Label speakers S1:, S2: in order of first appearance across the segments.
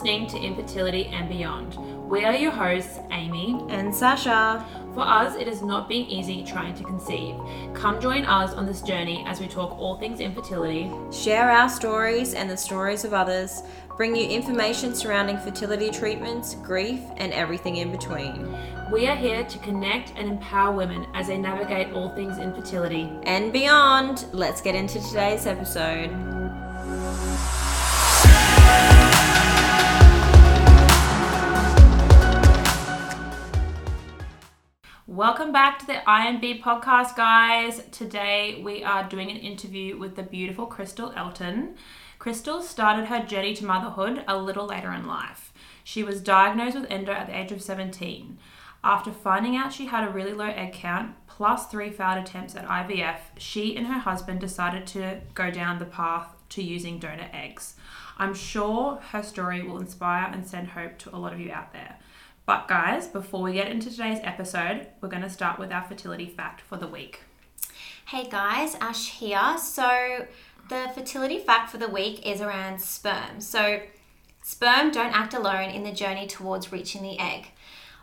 S1: listening to Infertility and Beyond. We are your hosts, Amy
S2: and Sasha.
S1: For us, it has not been easy trying to conceive. Come join us on this journey as we talk all things infertility,
S2: share our stories and the stories of others, bring you information surrounding fertility treatments, grief, and everything in between.
S1: We are here to connect and empower women as they navigate all things infertility
S2: and beyond. Let's get into today's episode.
S1: Welcome back to the INB podcast, guys. Today we are doing an interview with the beautiful Crystal Elton. Crystal started her journey to motherhood a little later in life. She was diagnosed with endo at the age of 17. After finding out she had a really low egg count, plus three failed attempts at IVF, she and her husband decided to go down the path to using donor eggs. I'm sure her story will inspire and send hope to a lot of you out there. But, guys, before we get into today's episode, we're going to start with our fertility fact for the week.
S3: Hey guys, Ash here. So, the fertility fact for the week is around sperm. So, sperm don't act alone in the journey towards reaching the egg.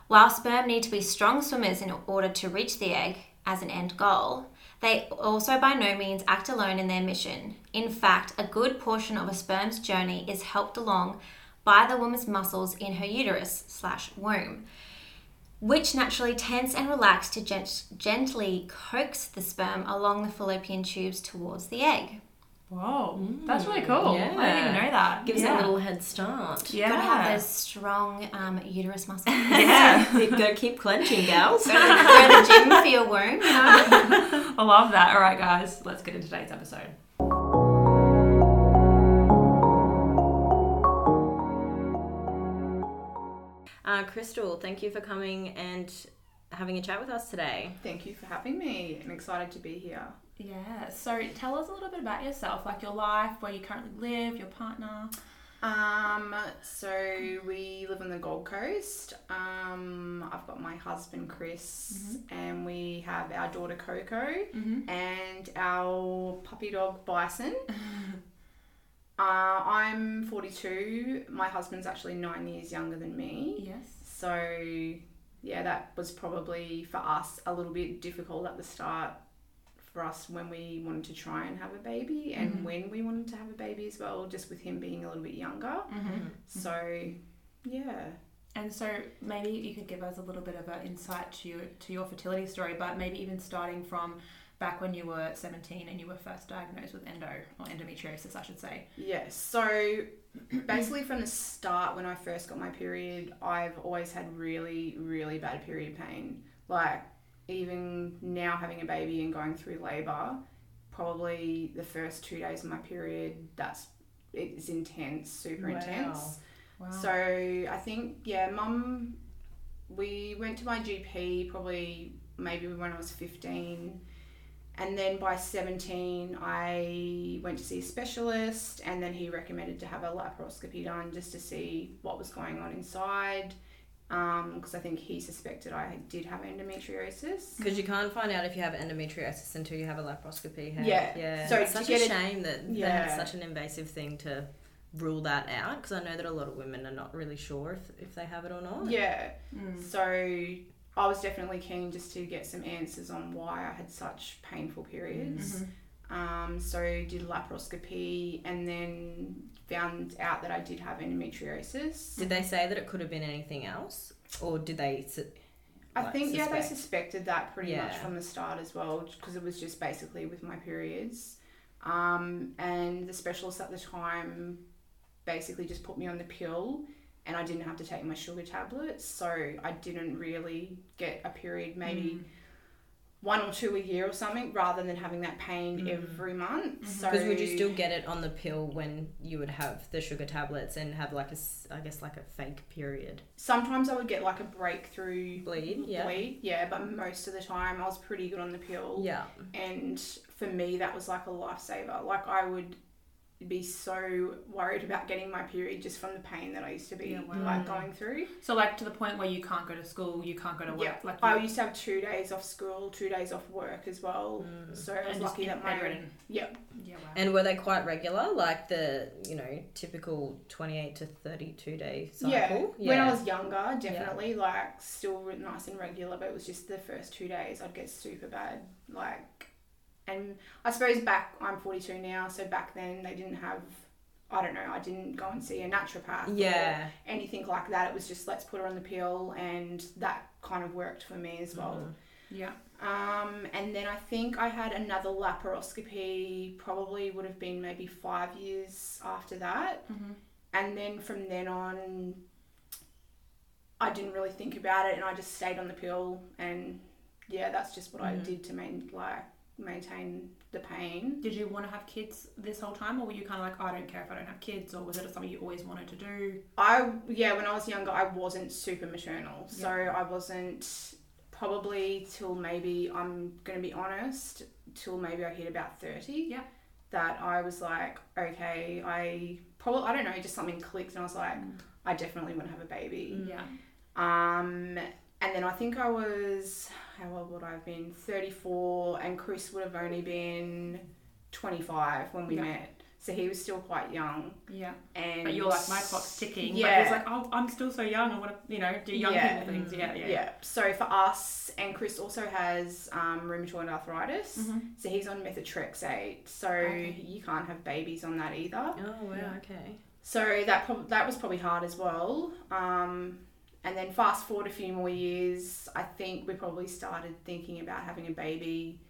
S3: While sperm need to be strong swimmers in order to reach the egg as an end goal, they also by no means act alone in their mission. In fact, a good portion of a sperm's journey is helped along by the woman's muscles in her uterus slash womb, which naturally tense and relax to gent- gently coax the sperm along the fallopian tubes towards the egg.
S1: Whoa, mm. that's really cool. Yeah. I didn't even know that.
S2: Gives yeah. a little head start.
S3: Yeah. Gotta have those strong um, uterus muscles.
S2: yeah. you gotta keep clenching, gals.
S3: Go to the gym for your womb. You
S1: know? I love that. All right, guys, let's get into today's episode.
S2: Uh, Crystal, thank you for coming and having a chat with us today.
S4: Thank you for having me. I'm excited to be here.
S1: Yeah. So tell us a little bit about yourself, like your life, where you currently live, your partner.
S4: Um, so we live on the Gold Coast. Um, I've got my husband Chris, mm-hmm. and we have our daughter Coco, mm-hmm. and our puppy dog Bison. Uh, I'm 42. My husband's actually nine years younger than me.
S1: Yes.
S4: So, yeah, that was probably for us a little bit difficult at the start for us when we wanted to try and have a baby and mm-hmm. when we wanted to have a baby as well, just with him being a little bit younger. Mm-hmm. So, yeah.
S1: And so maybe you could give us a little bit of an insight to your, to your fertility story, but maybe even starting from back when you were 17 and you were first diagnosed with endo or endometriosis, I should say?
S4: Yes. So basically, from the start, when I first got my period, I've always had really, really bad period pain. Like, even now having a baby and going through labor, probably the first two days of my period, that's it's intense, super wow. intense. Wow. So I think, yeah, mum, we went to my GP probably maybe when I was 15 and then by 17, I went to see a specialist, and then he recommended to have a laparoscopy done just to see what was going on inside. Because um, I think he suspected I did have endometriosis.
S2: Because you can't find out if you have endometriosis until you have a laparoscopy.
S4: Hey? Yeah.
S2: Yeah. So it's such a shame that yeah. that's such an invasive thing to rule that out because I know that a lot of women are not really sure if, if they have it or not.
S4: Yeah. Mm. So I was definitely keen just to get some answers on why I had such painful periods. Mm-hmm. Um, so did laparoscopy and then found out that I did have endometriosis.
S2: Did they say that it could have been anything else, or did they? Su-
S4: I think suspect? yeah, they suspected that pretty yeah. much from the start as well, because it was just basically with my periods. Um, and the specialist at the time basically just put me on the pill and I didn't have to take my sugar tablets, so I didn't really get a period maybe. Mm. One or two a year or something, rather than having that pain mm. every month.
S2: Mm-hmm. So, because would you still get it on the pill when you would have the sugar tablets and have like a, I guess like a fake period?
S4: Sometimes I would get like a breakthrough
S2: bleed, yeah,
S4: bleed, yeah. But most of the time, I was pretty good on the pill.
S2: Yeah,
S4: and for me, that was like a lifesaver. Like I would be so worried about getting my period just from the pain that I used to be
S1: Yeah, wow.
S4: like going through.
S1: So like to the point where you can't go to school, you can't go to work.
S4: Yeah,
S1: Like
S4: I used to have two days off school, two days off work as well. Mm. So I was
S1: and just
S4: lucky that my
S1: bedridden.
S4: yeah
S1: Yeah, wow.
S2: And were they quite regular, like the you know typical twenty-eight to thirty-two day cycle?
S4: yeah. When I was younger, definitely like still nice and regular, but it was just the first two days I'd get super bad like. And I suppose back I'm 42 now, so back then they didn't have. I don't know. I didn't go and see a naturopath. or
S2: yeah,
S4: anything like that. It was just let's put her on the pill, and that kind of worked for me as well.
S1: yeah.
S4: Um, and then I think I had another laparoscopy, probably would have been maybe five years after that.
S1: Mhm.
S4: And then from then on, I didn't really think about it and I just stayed on the pill. And yeah, that's just what I
S2: Mhm.
S4: did to main, like, maintain the pain.
S1: Did you want to have kids this whole time, or were you kind of like, I don't care if I don't have kids, or was it something you always wanted to do?
S4: I, yeah, when I was younger, I wasn't super maternal. So I wasn't probably till maybe, I'm going to be honest, till maybe I hit about 30.
S1: Yeah.
S4: That I was like, okay, I probably, I don't know, just something clicked and I was like, I definitely want to have a baby.
S1: Yeah.
S4: Um, and then I think I was, how old would I have been? 34, and Chris would have only been 25 when we
S1: Yeah.
S4: met. So he was still quite young.
S1: Yeah.
S4: And
S1: But you're like, my clock's ticking. But
S4: Yeah.
S1: he's like, oh, I'm still so young. I want to, you know, do young
S4: Yeah.
S1: people things. Yeah, yeah.
S4: Yeah. So for us, and Chris also has um, rheumatoid arthritis.
S1: Mhm.
S4: So he's on methotrexate. So
S1: Okay.
S4: you can't have babies on that either.
S2: Oh wow,
S1: Yeah.
S2: okay.
S4: So that prob- that was probably hard as well. Um, and then fast forward a few more years, I think we probably started thinking about having a baby.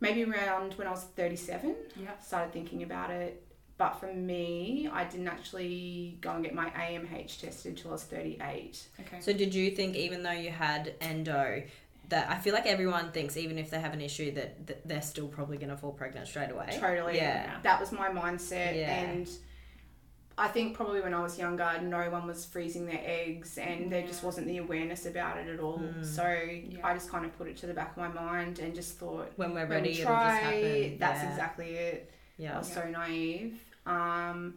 S4: Maybe around when I was thirty-seven,
S1: Yeah.
S4: started thinking about it. But for me, I didn't actually go and get my AMH tested till I was thirty-eight.
S1: Okay.
S2: So did you think even though you had endo, that I feel like everyone thinks even if they have an issue that, that they're still probably gonna fall pregnant straight away.
S4: Totally.
S2: Yeah.
S4: That was my mindset.
S2: Yeah.
S4: And I think probably when I was younger, no one was freezing their eggs and there just wasn't the awareness about it at all.
S2: Mm.
S4: So I just kind of put it to the back of my mind and just thought,
S2: When we're ready,
S4: we
S2: it'll
S4: try,
S2: just happen.
S4: that's
S2: yeah.
S4: exactly it. I
S2: Yeah.
S4: was so naive. Um,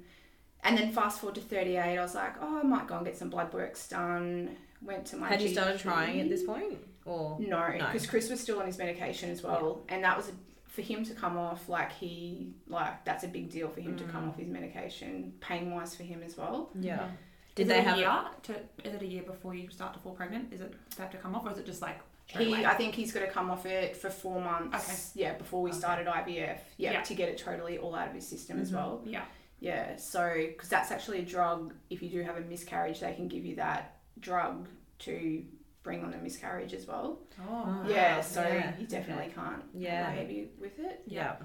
S4: and then fast forward to 38, I was like, oh, I might go and get some blood works done. Went to my
S2: Had you started trying at this point, or
S4: No,
S2: No.
S4: because Chris was still on his medication as well, and that was a, for him to come off. Like he, like that's a big deal for him to come
S2: Mm.
S4: off his medication, pain wise for him as well.
S2: yeah?
S1: Is
S2: Did
S1: it
S2: they
S1: a
S2: have
S1: year to? Is it a year before you start to fall pregnant? Is it they have to come off, or is it just like
S4: He,
S1: away?
S4: I think he's got to come off it for four months. Okay. Yeah, before we
S1: Okay.
S4: started IVF. Yeah,
S1: Yeah.
S4: to get it totally all out of his system as
S2: Mhm.
S4: well.
S1: yeah.
S4: Yeah, so because that's actually a drug. If you do have a miscarriage, they can give you that drug to bring on a miscarriage as well.
S1: Oh. Mm.
S4: yeah,
S2: wow.
S4: so
S2: Yeah.
S4: you definitely can't
S2: Yeah.
S4: have a baby with it.
S2: Yeah.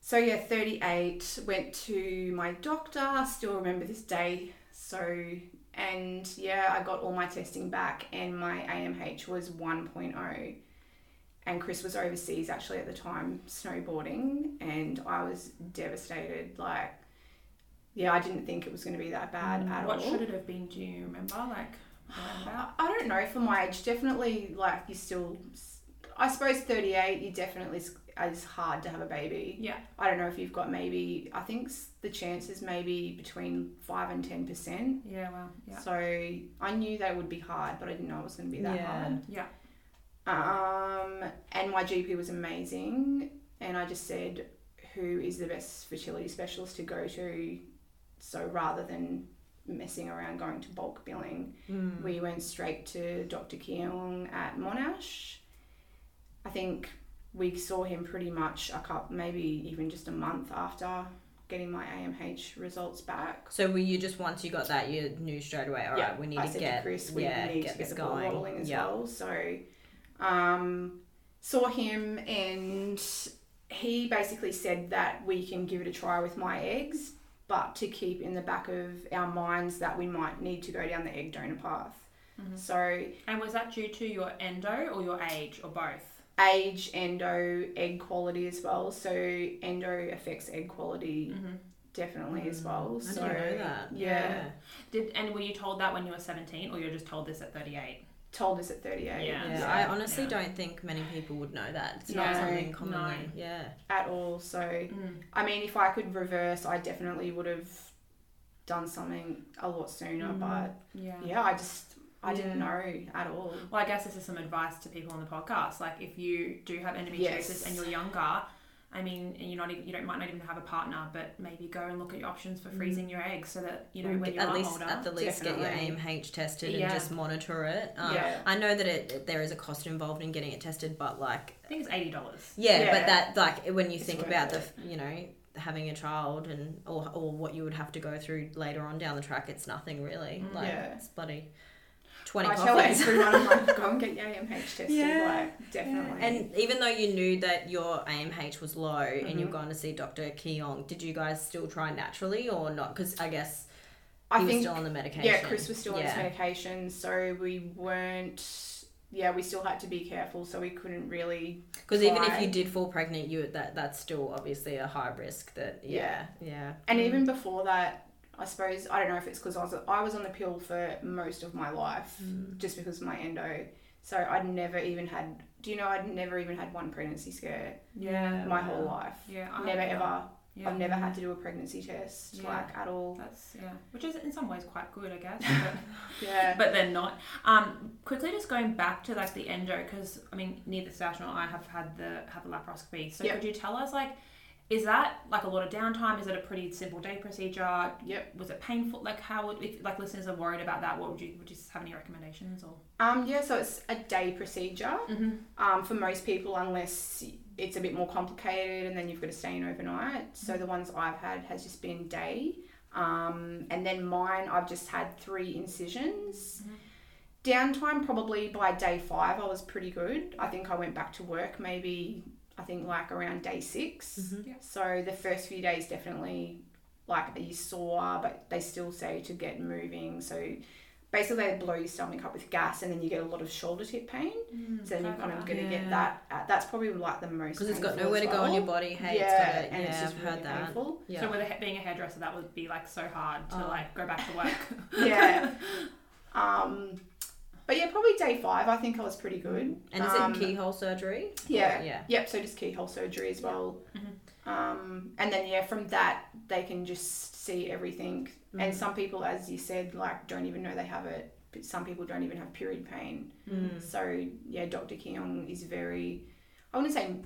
S4: So yeah, 38, went to my doctor, still remember this day. So, and yeah, I got all my testing back and my AMH was 1.0. And Chris was overseas actually at the time snowboarding and I was devastated. Like, yeah, I didn't think it was going to be that bad mm. at
S1: What
S4: all.
S1: What should it have been? Do you remember? Like about?
S4: I don't know for my age. Definitely, like you still. I suppose thirty eight. You definitely is is hard to have a baby.
S1: Yeah.
S4: I don't know if you've got maybe. I think the chances maybe between five and ten percent.
S1: Yeah. Well. Yeah.
S4: So I knew they would be hard, but I didn't know it was going to be that
S2: Yeah.
S4: hard.
S1: Yeah.
S4: Um, and my GP was amazing, and I just said, "Who is the best fertility specialist to go to?" So rather than messing around going to bulk billing,
S2: Mm.
S4: we went straight to Dr. Keong at Monash. I think we saw him pretty much a couple, maybe even just a month after getting my AMH results back.
S2: So were you just once you got that you knew straight away? All right,
S4: Yeah,
S2: we need
S4: I
S2: to
S4: said
S2: get
S4: to Chris, we
S2: yeah
S4: need
S2: get
S4: to get the ball
S2: going.
S4: rolling as
S2: yeah.
S4: well. So, um, saw him and he basically said that we can give it a try with my eggs, but to keep in the back of our minds that we might need to go down the egg donor path.
S1: Mm-hmm.
S4: So,
S1: And was that due to your endo or your age or both?
S4: age, endo, egg quality as well. So, endo affects egg quality
S1: Mm-hmm.
S4: definitely as well.
S2: Mm. I
S4: so,
S2: didn't know that.
S4: yeah.
S1: Did and were you told that when you were seventeen, or you're just told this at thirty eight?
S4: Told us at 38.
S1: Yeah.
S2: Yeah,
S1: Yeah.
S2: I honestly
S1: Yeah.
S2: don't think many people would know that. It's
S4: No,
S2: not something
S1: no.
S2: Yeah.
S4: At all. So,
S1: Mm.
S4: I mean, if I could reverse, I definitely would have done something a lot sooner.
S1: Mm.
S4: But
S1: Yeah.
S4: yeah, I just, I didn't
S1: Yeah.
S4: know at all.
S1: Well, I guess this is some advice to people on the podcast. Like, if you do have endometriosis
S4: Yes.
S1: and you're younger, I mean, and you're not even, you don't might not even have a partner, but maybe go and look at your options for freezing your eggs so that you know when you
S2: at
S1: are
S2: least
S1: older.
S2: at the least get your
S4: Definitely.
S2: AMH tested
S1: Yeah.
S2: and just monitor it. Um,
S4: Yeah.
S2: I know that it, it- there is a cost involved in getting it tested, but like
S1: I think it's eighty dollars.
S2: yeah,
S4: Yeah.
S2: but that like when you
S4: It's
S2: think about
S4: it.
S2: the you know having a child and or, or what you would have to go through later on down the track, it's nothing really.
S1: Mm.
S2: Like
S4: Yeah.
S2: it's bloody twenty
S4: I tell
S2: coffees.
S4: everyone, I'm like, go and get your AMH tested.
S2: Yeah.
S4: Like, definitely.
S2: And even though you knew that your AMH was low and you're
S4: Mhm.
S2: going to see Dr. Keong, did you guys still try naturally or not? Because I guess
S4: I
S2: he was
S4: think
S2: still on the medication.
S4: Yeah, Chris was still on his medication, so we weren't. Yeah, we still had to be careful, so we couldn't really.
S2: Because even if you did fall pregnant, you that that's still obviously a high risk. That yeah, yeah.
S4: And
S2: Mm.
S4: even before that, I suppose I don't know if it's because I was I was on the pill for most of my life,
S2: Mm.
S4: just because of my endo. So I'd never even had. Do you know I'd never even had one pregnancy scare
S1: Yeah.
S4: my whole life.
S1: Yeah. I
S4: never ever.
S1: Yeah.
S4: I've never had to do a pregnancy test
S1: Yeah.
S4: like at all.
S1: That's yeah, which is in some ways quite good, I guess. But,
S4: Yeah.
S1: but then not. Um, quickly, just going back to like the endo, because I mean, neither Sash nor I have had the have the laparoscopy. So
S4: Yep.
S1: could you tell us like, is that like a lot of downtime? Is it a pretty simple day procedure?
S4: Yep.
S1: Was it painful? Like, how would if like listeners are worried about that? What would you would you have any recommendations or?
S4: Um, yeah, so it's a day procedure.
S1: Mm-hmm.
S4: um, for most people, unless it's a bit more complicated and then you've got to stay in overnight. So the ones I've had has just been day. Um, and then mine, I've just had three incisions. Downtime, probably by day five, I was pretty good. I think I went back to work maybe, I think like around day 6
S2: Mhm.
S1: Yeah.
S4: So the first few days definitely like you sore, but they still say to get moving. So basically they blow your stomach up with gas and then you get a lot of shoulder tip pain. So then you're kind of going to
S2: Yeah.
S4: get that. Uh, that's probably like the most
S2: Because it's got nowhere
S4: as
S2: to go on your body. Hey,
S4: yeah,
S2: it's got to,
S4: and
S2: yeah,
S4: it's just
S2: I've
S4: really
S2: heard that.
S4: painful.
S2: Yeah.
S1: So with a, being a hairdresser, that would be like so hard to
S2: Oh.
S1: like go back to work.
S4: yeah. Um, but yeah, probably day five. I think I was pretty good.
S2: and is
S4: um,
S2: it keyhole surgery?
S4: Yeah.
S2: Or- yeah.
S4: Yep. So just keyhole surgery as well.
S1: Mhm.
S4: Um, and then yeah, from that they can just see everything. And
S2: Mhm.
S4: some people, as you said, like don't even know they have it. But some people don't even have period pain.
S2: Mm.
S4: So yeah, Dr. Keong is very. I wouldn't say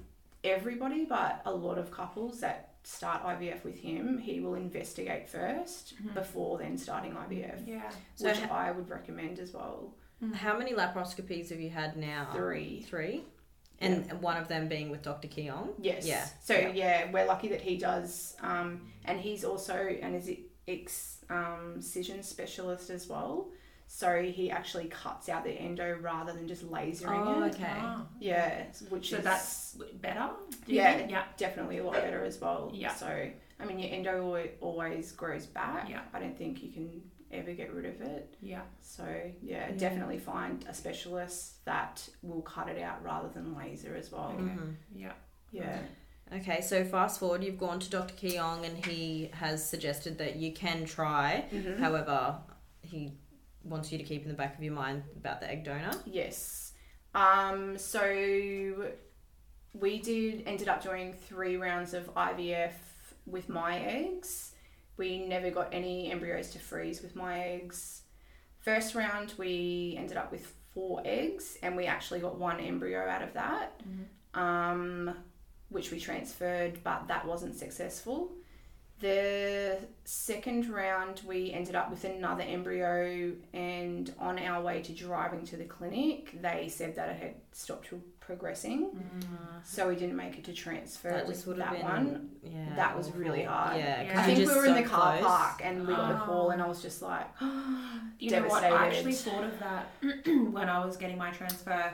S4: everybody, but a lot of couples that start IVF with him, he will investigate 1st
S1: Mhm.
S4: before then starting IVF,
S1: yeah.
S2: So
S4: which
S2: ha-
S4: I would recommend as well.
S2: How many laparoscopies have you had now?
S4: Three.
S2: Three? And one of them being with Dr. Keong?
S4: Yes.
S2: Yeah.
S4: So
S2: Yeah.
S4: yeah, we're lucky that he does, um, and he's also an ex um, incision specialist as well. So he actually cuts out the endo rather than just lasering
S2: Oh,
S4: it.
S2: okay.
S1: Ah.
S4: Yeah, which
S1: So
S4: is
S1: that's better. Do you
S4: Yeah.
S1: think? Yeah.
S4: definitely a lot better as well.
S1: Yeah.
S4: So I mean, your endo always grows back.
S1: Yeah.
S4: I don't think you can ever get rid of it.
S1: Yeah.
S4: So yeah,
S2: Yeah.
S4: definitely find a specialist that will cut it out rather than laser as well.
S1: Okay.
S2: Mhm.
S1: Yeah.
S4: Yeah.
S2: Okay, so fast forward, you've gone to Dr. Keong and he has suggested that you can try.
S4: Mhm.
S2: However, he wants you to keep in the back of your mind about the egg donor.
S4: Yes. Um, so we did ended up doing three rounds of IVF with my eggs. We never got any embryos to freeze with my eggs. First round we ended up with four eggs and we actually got one embryo out of that. Um, which we transferred, but that wasn't successful. The second round, we ended up with another embryo, and on our way to driving to the clinic, they said that it had stopped progressing, mm. so we didn't make it to transfer
S2: That
S4: with
S2: just would have
S4: that
S2: been
S4: one.
S2: yeah.
S4: That was really hard.
S2: Yeah,
S1: Yeah.
S4: I think we were in the car
S2: close.
S4: park, and we got the call,
S1: Oh.
S4: and I oh. was just like,
S1: You know what? I actually thought of that when I was getting my transfer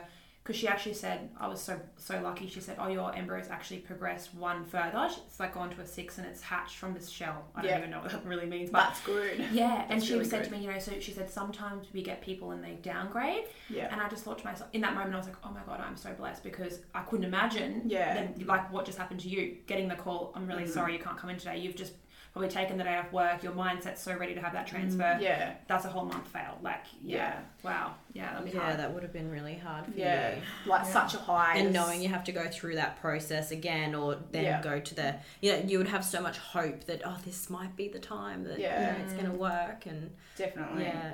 S1: because she actually said I was so so lucky. She said, "Oh, your embryos actually progressed one further. It's like gone to a six, and it's hatched from this shell. I don't
S4: Yeah.
S1: even know what that really means, but."
S4: that's good.
S1: Yeah, and she
S4: really
S1: said
S4: good.
S1: to me, you know, so she said sometimes we get people and they downgrade,
S4: Yeah.
S1: and I just thought to myself in that moment, I was like, oh my god, I'm so blessed because I couldn't imagine,
S4: Yeah.
S1: then, like what just happened to you, getting the call, I'm really
S4: Mm.
S1: sorry you can't come in today. You've just probably taken the day off work. Your mindset's so ready to have that transfer.
S4: Mm, Yeah.
S1: That's a whole month fail. Like, yeah, wow, yeah, that'd be
S2: Yeah,
S1: hard.
S2: that would have been really hard for
S4: Yeah.
S2: you.
S4: Like
S1: Yeah.
S4: such a high.
S2: And knowing you have to go through that process again, or then
S4: Yeah.
S2: go to the, you know, you would have so much hope that oh, this might be the time that
S4: Yeah.
S2: you know it's going to work, and
S4: Definitely.
S2: yeah,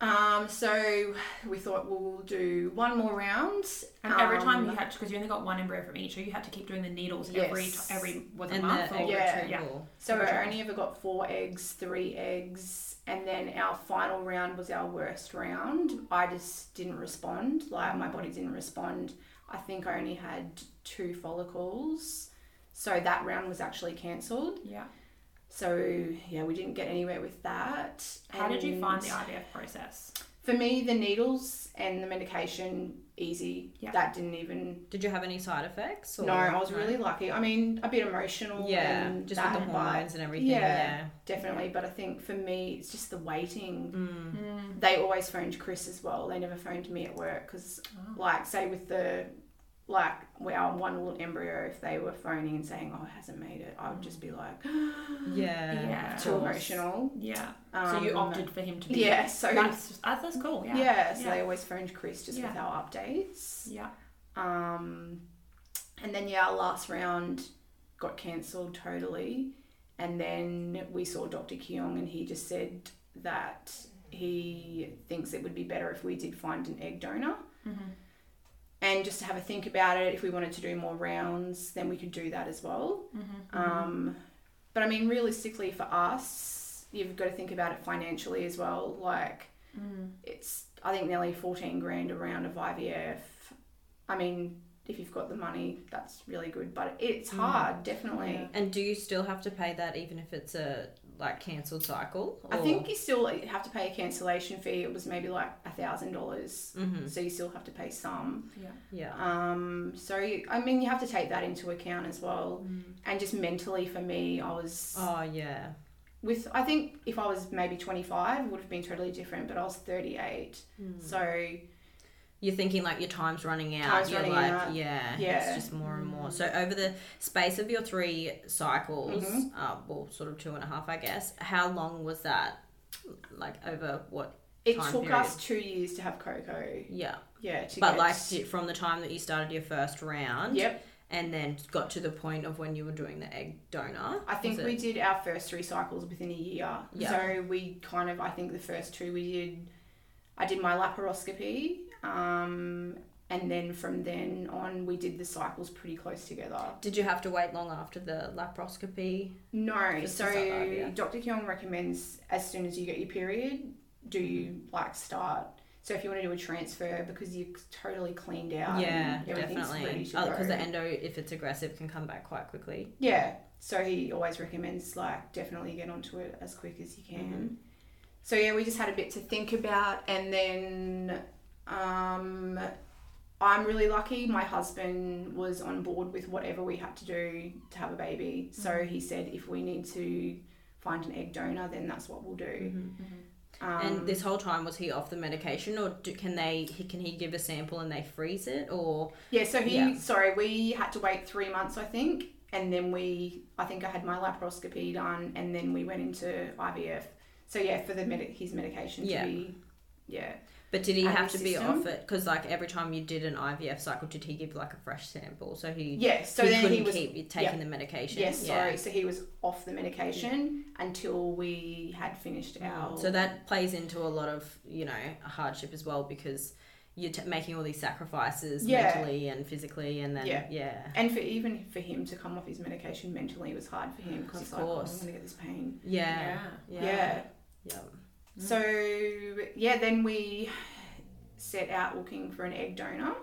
S4: Um, so we thought we'll do one more round.
S1: And every time
S4: Um,
S1: you had to, because you only got one embryo from each, so you had to keep doing the needles
S4: Yes.
S1: every t- every was a
S2: and
S1: month
S2: the
S1: or
S2: egg
S4: Yeah.
S2: retrieval.
S4: So
S1: Every
S4: I only ever got four eggs, three eggs, and then our final round was our worst round. I just didn't respond. Like my body didn't respond. I think I only had two follicles. So that round was actually cancelled.
S1: yeah.
S4: So yeah, we didn't get anywhere with that.
S1: How did you find the
S4: And
S1: IVF process?
S4: For me, the needles and the medication easy.
S1: Yeah.
S4: That didn't even.
S2: Did you have any side effects? Or?
S4: No, I was really lucky. I mean, a bit emotional.
S2: yeah,
S4: and
S2: just
S4: that,
S2: with the
S4: but
S2: hormones and everything.
S4: yeah.
S2: Yeah,
S4: Definitely, but I think for me, it's just the waiting.
S2: Mm.
S1: Mm.
S4: They always phoned Chris as well. They never phoned me at work because,
S1: Oh.
S4: like, say with the, like, our one little embryo, if they were phoning and saying, "Oh, it hasn't made it," I would just be like,
S2: yeah,
S1: Yeah.
S4: too emotional.
S1: Yeah.
S4: Um,
S1: so you opted for him to be.
S4: Yeah, so
S1: That's that's, that's cool. Yeah.
S4: yeah, so
S1: Yeah.
S4: they always phoned Chris just with our updates.
S1: Yeah.
S4: Um, and then yeah, our last round got cancelled totally, and then we saw Dr. Keong, and he just said that he thinks it would be better if we did find an egg donor.
S1: Mhm.
S4: And just to have a think about it, if we wanted to do more rounds, then we could do that as well.
S1: Mhm.
S4: Um, but I mean, realistically, for us, you've got to think about it financially as well. Like,
S1: Mm.
S4: it's I think nearly fourteen grand a round of IVF. I mean, if you've got the money, that's really good. But it's
S2: Mm.
S4: hard, definitely.
S1: Yeah.
S2: And do you still have to pay that even if it's a like cancelled cycle?
S4: I think you still have to pay a cancellation fee. It was maybe like a thousand dollars,
S2: hmm
S4: so you still have to pay some.
S1: Yeah.
S2: Yeah.
S4: Um, so you, I mean, you have to take that into account as well.
S1: Mm.
S4: And just mentally, for me, I was
S2: Oh yeah.
S4: with. I think if I was maybe twenty five, would have been totally different. But I was thirty eight,
S2: Mm.
S4: so
S2: You're thinking like your time's running out.
S4: Time's
S2: You're
S4: running
S2: like,
S4: out.
S2: yeah,
S4: Yeah.
S2: it's just more and more. So over the space of your three cycles,
S4: Mhm.
S2: uh, well, sort of two and a half, I guess. How long was that? Like over what?
S4: it took
S2: period.
S4: us two years to have Coco.
S2: Yeah,
S4: Yeah, to
S2: but like from the time that you started your first round,
S4: Yep.
S2: and then got to the point of when you were doing the egg donor.
S4: I think we did our first three cycles within a year.
S2: Yeah.
S4: So we kind of, I think the first two we did, I did my laparoscopy, um, and then from then on we did the cycles pretty close together.
S2: Did you have to wait long after the laparoscopy?
S4: No, so
S2: start the IVF.
S4: Dr. Keong recommends as soon as you get your period, do you like start. So if you want to do a transfer because you're totally cleaned out,
S2: yeah,
S4: and everything's ready
S2: definitely. Because
S4: go.
S2: the endo, if it's aggressive, can come back quite quickly.
S4: Yeah. So he always recommends like definitely get onto it as quick as you can. So yeah, we just had a bit to think about, and then um, I'm really lucky. My husband was on board with whatever we had to do to have a baby. So he said if we need to find an egg donor, then that's what we'll do. Um,
S2: and this whole time was he off the medication, or do, can they? He, can he give a sample and they freeze it, or
S4: Yeah, so he
S2: Yeah.
S4: sorry, we had to wait three months I think, and then we I think I had my laparoscopy done, and then we went into IVF. So yeah, for the med- his medication
S2: Yeah.
S4: to be yeah.
S2: But did he have to be off it? Because like every time you did an IVF cycle, did he give like a fresh sample? So he
S4: Yeah, so
S2: he
S4: then
S2: couldn't
S4: he was
S2: keep taking the medication.
S4: yes,
S2: Yeah.
S4: sorry. So he was off the medication until we had finished mm. our
S2: So that plays into a lot of you know hardship as well because you're t- making all these sacrifices
S4: Yeah.
S2: mentally and physically, and then
S4: Yeah.
S2: yeah,
S4: and for even for him to come off his medication mentally was hard for him because like, oh, I'm gonna get this pain.
S2: yeah,
S1: Yeah.
S2: yeah,
S4: Yeah.
S2: yeah.
S4: So yeah, then we set out looking for an egg donor.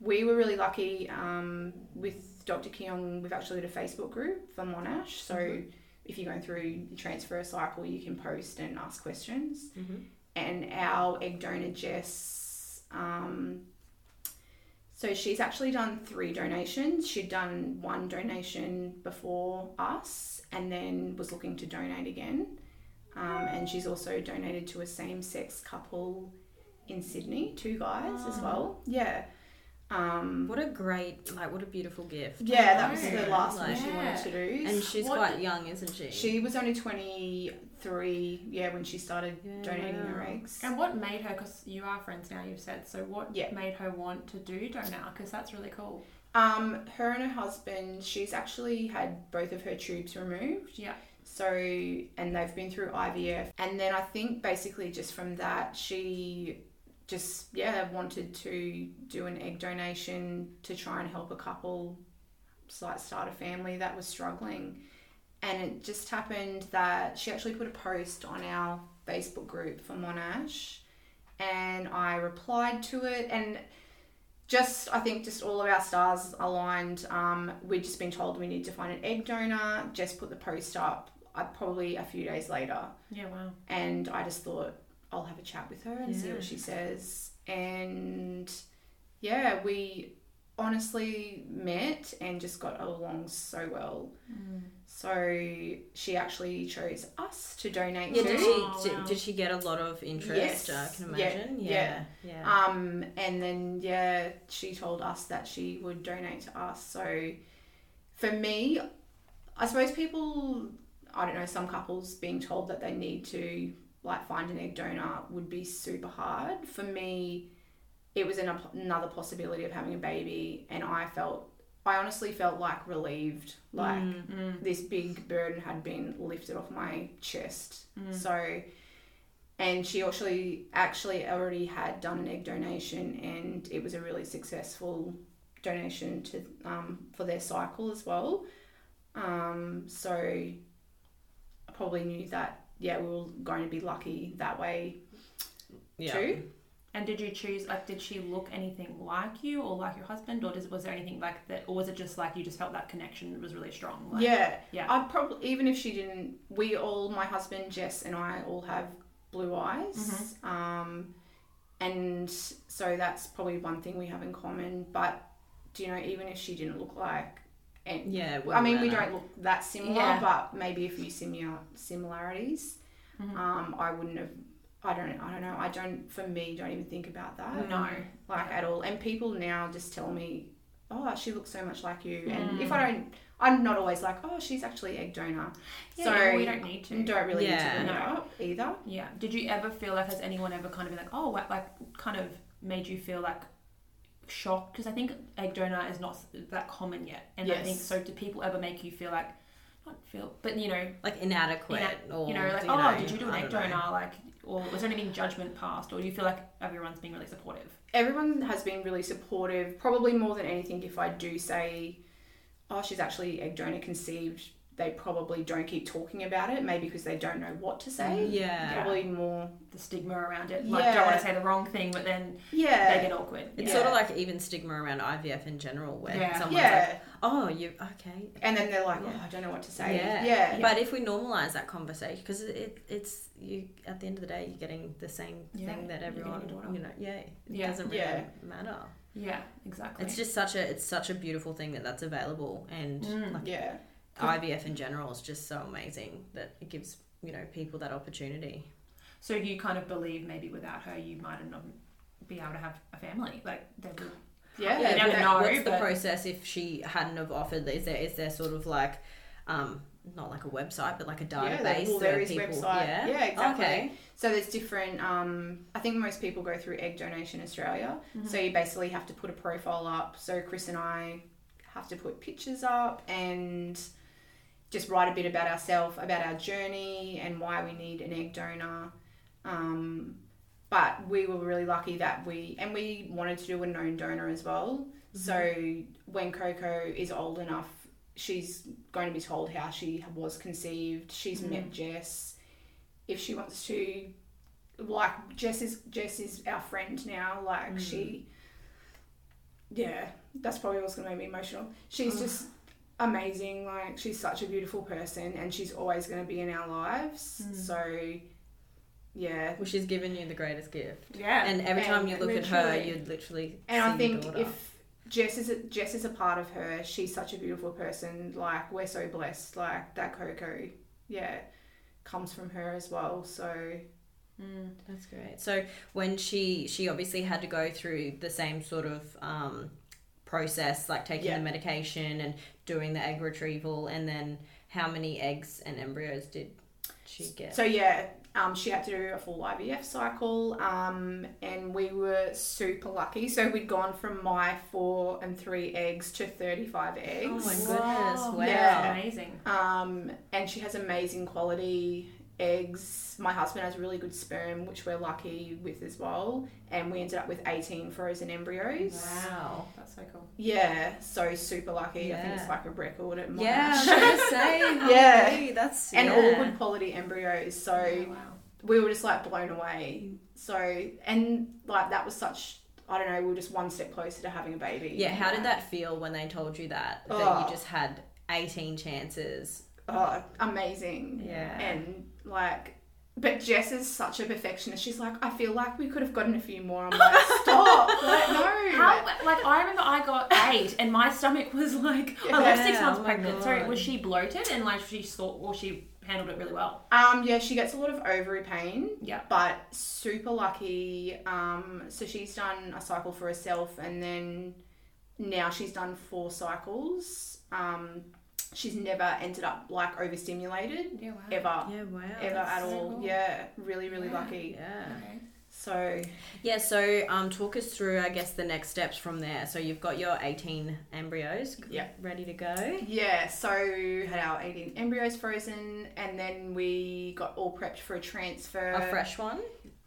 S4: We were really lucky um, with Dr. Keong. We've actually got a Facebook group for Monash. So if you're going through the transfer cycle, you can post and ask questions.
S2: Mhm.
S4: And our egg donor Jess, um, so she's actually done three donations. She'd done one donation before us, and then was looking to donate again. Um, and she's also donated to a same sex couple in Sydney, two guys as well. Yeah. Um,
S2: What a great, like, what a beautiful gift.
S4: yeah, that was
S1: know.
S4: the last
S2: Like-
S4: one she wanted to do.
S2: And she's
S1: What-
S2: quite young, isn't she?
S4: she was only 23, yeah, when she started
S2: Yeah,
S4: donating her eggs.
S1: And what made her, because you are friends now, you've said, so what
S4: Yeah.
S1: made her want to do donor? Because that's really cool.
S4: Um, her and her husband, she's actually had both of her tubes removed.
S1: Yeah.
S4: So, and they've been through IVF. And then I think basically just from that, she just, yeah, wanted to do an egg donation to try and help a couple like start a family that was struggling. And it just happened that she actually put a post on our Facebook group for Monash and I replied to it and just I think just all of our stars aligned. Um, we'd just been told we need to find an egg donor. Jess put the post up. I probably a few days later,
S1: Yeah, wow.
S4: and I just thought I'll have a chat with her and see what she says. And yeah, we honestly met and just got along so well.
S1: Mm.
S4: So she actually chose us to donate
S2: yeah,
S4: to.
S2: did she,
S1: Oh,
S2: did,
S1: wow.
S2: did she get a lot of interest?
S4: Yes.
S2: I can
S4: Yeah,
S2: imagine.
S4: yeah.
S2: Yeah. Yeah.
S4: Um, and then yeah, she told us that she would donate to us. So for me, I suppose people, I don't know, some couples being told that they need to like find an egg donor would be super hard. For me, it was an, another possibility of having a baby, and I felt, I honestly felt like relieved, like
S2: Mm.
S1: Mm.
S4: this big burden had been lifted off my chest.
S1: Mm.
S4: So, and she actually actually already had done an egg donation, and it was a really successful donation to um, for their cycle as well. Um, so, probably knew that yeah we were going to be lucky that way
S2: yeah.
S4: too.
S1: And did you choose, like, did she look anything like you or like your husband? Or does, was there anything like that? Or was it just like you just felt that connection was really strong? Like,
S4: yeah,
S1: Yeah.
S4: I probably even if she didn't, we all my husband Jess and I all have blue eyes. Um, and so that's probably one thing we have in common. But do you know, even if she didn't look like, and
S2: Yeah.
S4: I mean, we don't look that similar,
S1: Yeah.
S4: but maybe a few similar similarities.
S1: Mhm.
S4: Um, I wouldn't have. I don't. I don't know. I don't. For me, don't even think about that.
S1: No.
S4: Like at all. And people now just tell me, "Oh, she looks so much like you." And if
S1: Mm.
S4: I don't, I'm not always like, "Oh, she's actually egg donor."
S1: Yeah,
S4: so
S1: yeah, we don't need to.
S4: don't really need to bring
S1: No.
S4: up either.
S1: Yeah. Did you ever feel like has anyone ever kind of been like, oh, what, like kind of made you feel like shocked? Because I think egg donor is not that common yet, and I think so. Do people ever make you feel like not feel, but you know,
S2: Like inadequate
S1: ina-
S2: or
S1: you know, like
S2: you
S1: oh,
S2: know,
S1: did you do an egg
S2: don't know.
S1: donor? Like, or was there anything judgment passed, or do you feel like everyone's being really supportive?
S4: Everyone has been really supportive. Probably more than anything, if I do say, "Oh, she's actually egg donor conceived," they probably don't keep talking about it. Maybe because they don't know what to say.
S2: Yeah.
S4: Probably more.
S1: The stigma around it, like don't want to say the wrong thing, but then
S4: Yeah.
S1: they get awkward.
S2: It's
S4: Yeah.
S2: sort of like even stigma around IVF in general, where
S1: Yeah.
S2: someone's
S4: yeah.
S2: like, "Oh, you okay?"
S4: and then they're like,
S2: Yeah.
S4: "Oh, I don't know what to say."
S2: Yeah.
S4: Yeah.
S2: But if we normalize that conversation, because it, it's you at the end of the day, you're getting the same
S1: Yeah,
S2: thing that everyone, you know, yeah, it
S1: Yeah.
S2: doesn't really
S4: Yeah.
S2: matter.
S1: Yeah, exactly.
S2: It's just such a it's such a beautiful thing that that's available, and
S1: Mm.
S2: like
S4: Yeah.
S2: IVF in general is just so amazing that it gives you know people that opportunity.
S1: So you kind of believe maybe without her you might not be able to have a family. Like they would
S4: Yeah.
S1: You never know,
S2: What's the process if she hadn't have offered? Is there is there sort of like, um, not like a website, but like a database?
S4: there, well, there
S2: where
S4: is
S2: people,
S4: website.
S2: Yeah.
S4: Yeah, exactly.
S2: Okay.
S4: So there's different. Um, I think most people go through Egg Donation Australia.
S1: Mm-hmm.
S4: So you basically have to put a profile up. So Chris and I have to put pictures up and just write a bit about ourselves, about our journey, and why we need an egg donor. Um, but we were really lucky that we and we wanted to do a known donor as well. Mm-hmm. So when Coco is old enough, she's going to be told how she was conceived. She's mm-hmm. met Jess. If she wants to, like Jess is Jess is our friend now. Like mm. she, yeah, that's probably what's going to make me emotional. She's just amazing. Like she's such a beautiful person, and she's always going to be in our lives. So, yeah,
S2: Well, she's given you the greatest gift,
S1: Yeah.
S2: and every time you look at her, you'd literally.
S4: and
S2: see
S4: I think
S2: daughter.
S4: if Jess is a, Jess is a part of her, she's such a beautiful person. Like we're so blessed. Like that Coco, yeah, comes from her as well. So
S2: That's great. So when she she obviously had to go through the same sort of um, process, like taking
S4: Yeah.
S2: the medication and doing the egg retrieval, and then how many eggs and embryos did she get?
S4: So yeah, um, she had to do a full IVF cycle, um, and we were super lucky. So we'd gone from my four and three eggs to thirty-five eggs.
S2: oh my goodness!
S1: Whoa,
S2: Wow.
S4: Yeah.
S1: Amazing.
S4: Um, and she has amazing quality eggs. My husband has really good sperm, which we're lucky with as well. And we ended up with 18 frozen embryos.
S2: Wow.
S1: That's so cool.
S4: Yeah, so super lucky. I think it's like a record at Monash.
S2: Yeah, I was gonna say.
S4: Yeah.
S2: that's
S4: and
S2: yeah.
S4: all good quality embryos. So
S1: Oh, wow.
S4: we were just like blown away. So, and like that was such, I don't know, we were just one step closer to having a baby.
S2: Yeah, how did that feel when they told you that that
S4: Oh.
S2: you just had eighteen chances?
S4: Oh, amazing.
S2: Yeah.
S4: And like, but Jess is such a perfectionist. She's like, I feel like we could have gotten a few more. I'm like, stop. like, no.
S1: How, like I remember I got eight and my stomach was like I was six months
S2: oh
S1: pregnant. So
S2: God.
S1: was she bloated and like she thought or she handled it really well?
S4: Um, yeah, she gets a lot of ovary pain.
S1: Yeah.
S4: But super lucky. Um, so she's done a cycle for herself, and then now she's done four cycles. Um, she's never ended up like overstimulated
S1: Yeah, wow.
S4: ever,
S2: Yeah, wow.
S4: ever
S2: that's
S4: at
S1: so
S4: all.
S1: cool.
S4: Yeah, really, really
S1: Yeah.
S4: lucky.
S2: Yeah.
S1: Okay.
S4: So
S2: Yeah, so um, talk us through, I guess, the next steps from there. So you've got your 18 embryos
S4: Yeah.
S2: ready to go.
S4: yeah, so had our 18 embryos frozen, and then we got all prepped for a transfer.
S2: A fresh one?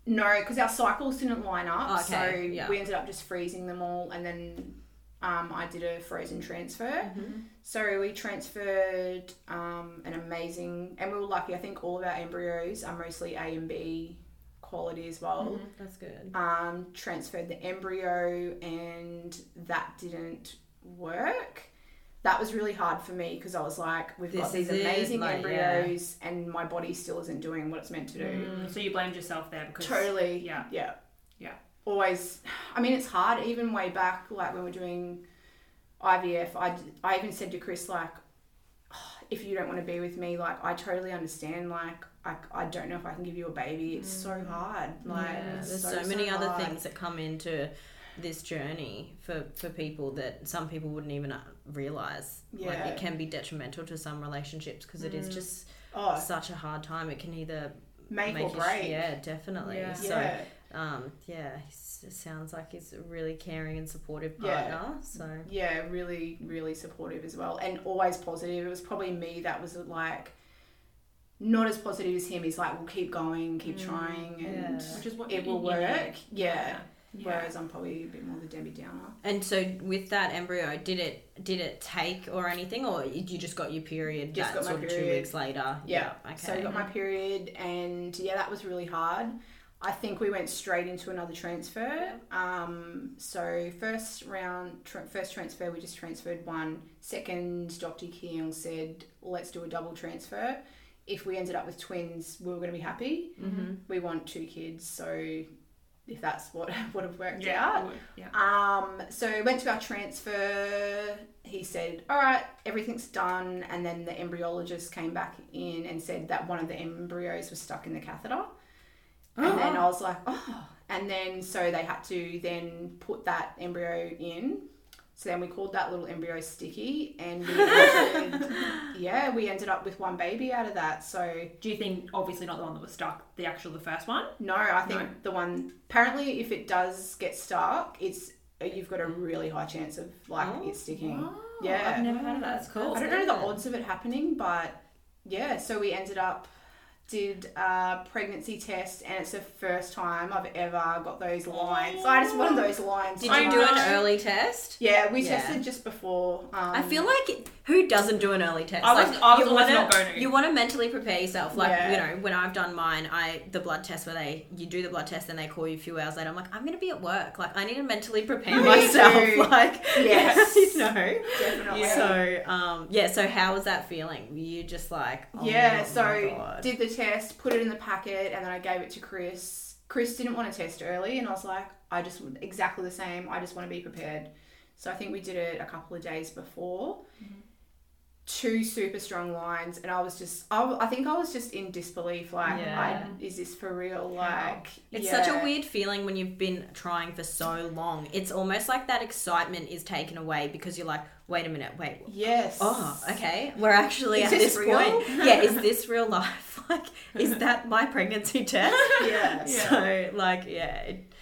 S4: No, because our cycles didn't line up.
S2: Okay,
S4: So
S2: yeah.
S4: we ended up just freezing them all, and then um, I did a frozen transfer.
S2: Mm-hmm.
S4: So we transferred um, an amazing, and we were lucky. I think all of our embryos are mostly A and B quality as well.
S2: That's good.
S4: Um, transferred the embryo, and that didn't work. That was really hard for me because I was like, we've got these amazing
S2: like,
S4: embryos, and my body still isn't doing what it's meant to do.
S1: Mm, so you blamed yourself there because
S4: Totally.
S1: Yeah.
S4: Yeah.
S1: Yeah.
S4: Always. I mean, it's hard. Even way back, like when we're doing IVF, I, I even said to Chris, like, "Oh, if you don't want to be with me, like, I totally understand. Like, I, I don't know if I can give you a baby. It's so hard. Like,
S2: yeah, there's
S4: so,
S2: so, many other
S4: hard.
S2: things that come into this journey for, for people that some people wouldn't even uh, realize. Like
S4: Yeah.
S2: it can be detrimental to some relationships because it is just
S4: Oh,
S2: such a hard time. It can either
S4: make, or
S2: you sh-
S4: break.
S2: yeah, definitely.
S1: Yeah.
S2: So
S4: yeah.
S2: Um, yeah, he's- it sounds like he's a really caring and supportive partner. Yeah. So
S4: Yeah, really, really supportive as well, and always positive. It was probably me that was like not as positive as him. He's like, "We'll keep going, keep trying, and
S2: Yeah.
S1: Which is what
S4: it will
S1: you need.
S4: work." Yeah.
S1: Yeah.
S4: Whereas I'm probably a bit more the Debbie Downer.
S2: and so with that embryo, did it did it take or anything, or you just got your period
S4: Just
S2: that
S4: got my
S2: sort of two weeks later?
S4: Yeah.
S2: Okay.
S4: So I got my period, and yeah, that was really hard. I think we went straight into another transfer. Um, so first round, tr- first transfer, we just transferred one. Second, Dr. Keong said, let's do a double transfer. If we ended up with twins, we were going to be happy.
S2: mm-hmm.
S4: We want two kids, so if that's what would have worked
S1: Yeah.
S4: out.
S1: would, Yeah.
S4: Um, so went to our transfer. He said, "All right, everything's done." And then the embryologist came back in and said that one of the embryos was stuck in the catheter. And then oh. I was like, "Oh!" And then so they had to then put that embryo in. So then we called that little embryo sticky, and we yeah, we ended up with one baby out of that. So
S1: Do you think obviously not the one that was stuck, the actual the first one?
S4: no, I think
S1: No.
S4: the one apparently if it does get stuck, it's you've got a really high chance of like
S2: Oh,
S4: it sticking.
S1: Oh,
S4: Yeah.
S1: I've never heard of that. That's cool.
S4: I don't know the odds of it happening, but yeah. So we ended up did a pregnancy test, and it's the first time I've ever got those lines. I just wanted those lines.
S2: Did you do an early test?
S4: Yeah, we
S2: Yeah.
S4: tested just before. Um,
S2: I feel like who doesn't do an early test?
S1: I was-
S2: like,
S1: I was
S2: you
S1: always
S2: wanna,
S1: not going to.
S2: You want to mentally prepare yourself. Like
S4: Yeah.
S2: you know, when I've done mine, I the blood test where they you do the blood test and they call you a few hours later. I'm like, I'm gonna be at work. Like I need to mentally prepare
S4: Me
S2: myself.
S4: too.
S2: Like
S4: Yes.
S2: you know.
S4: definitely.
S2: So um yeah. So how was that feeling? Were you just like oh
S4: yeah,
S2: my
S4: so
S2: God.
S4: did the test, put it in the packet, and then I gave it to Chris. Chris didn't want to test early, and I was like, I just exactly the same. I just want to be prepared. So I think we did it a couple of days before. Mm-hmm. Two super strong lines, and I was just—I think I was just in disbelief. Like,
S2: Yeah.
S4: I, is this for real? Like,
S2: It's
S4: yeah.
S2: such a weird feeling when you've been trying for so long. It's almost like that excitement is taken away because you're like, wait a minute, wait.
S4: Yes.
S2: Oh, okay. We're actually
S4: Is
S2: at
S4: this
S2: this point. Yeah, is this real life? Like, is that my pregnancy test?
S4: Yeah.
S2: So, like, yeah, it,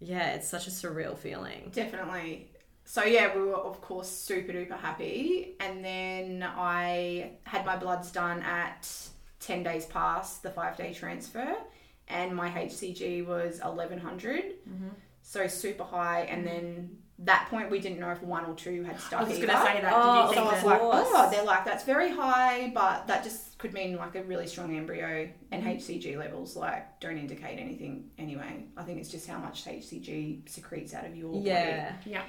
S2: yeah, it's such a surreal feeling.
S4: Definitely. So yeah, we were of course super duper happy, and then I had my bloods done at ten days past the five day transfer, and my HCG was eleven So super high, and then that point we didn't know if one or two had
S1: I was gonna say that.
S2: Oh,
S1: Did
S4: So I was like, oh, they're like, that's very high, but that just could mean like a really strong embryo, and
S1: Mm-hmm.
S4: HCG levels like don't indicate anything anyway. I think it's just how much HCG secretes out of your body.
S2: Yeah.
S1: Yeah.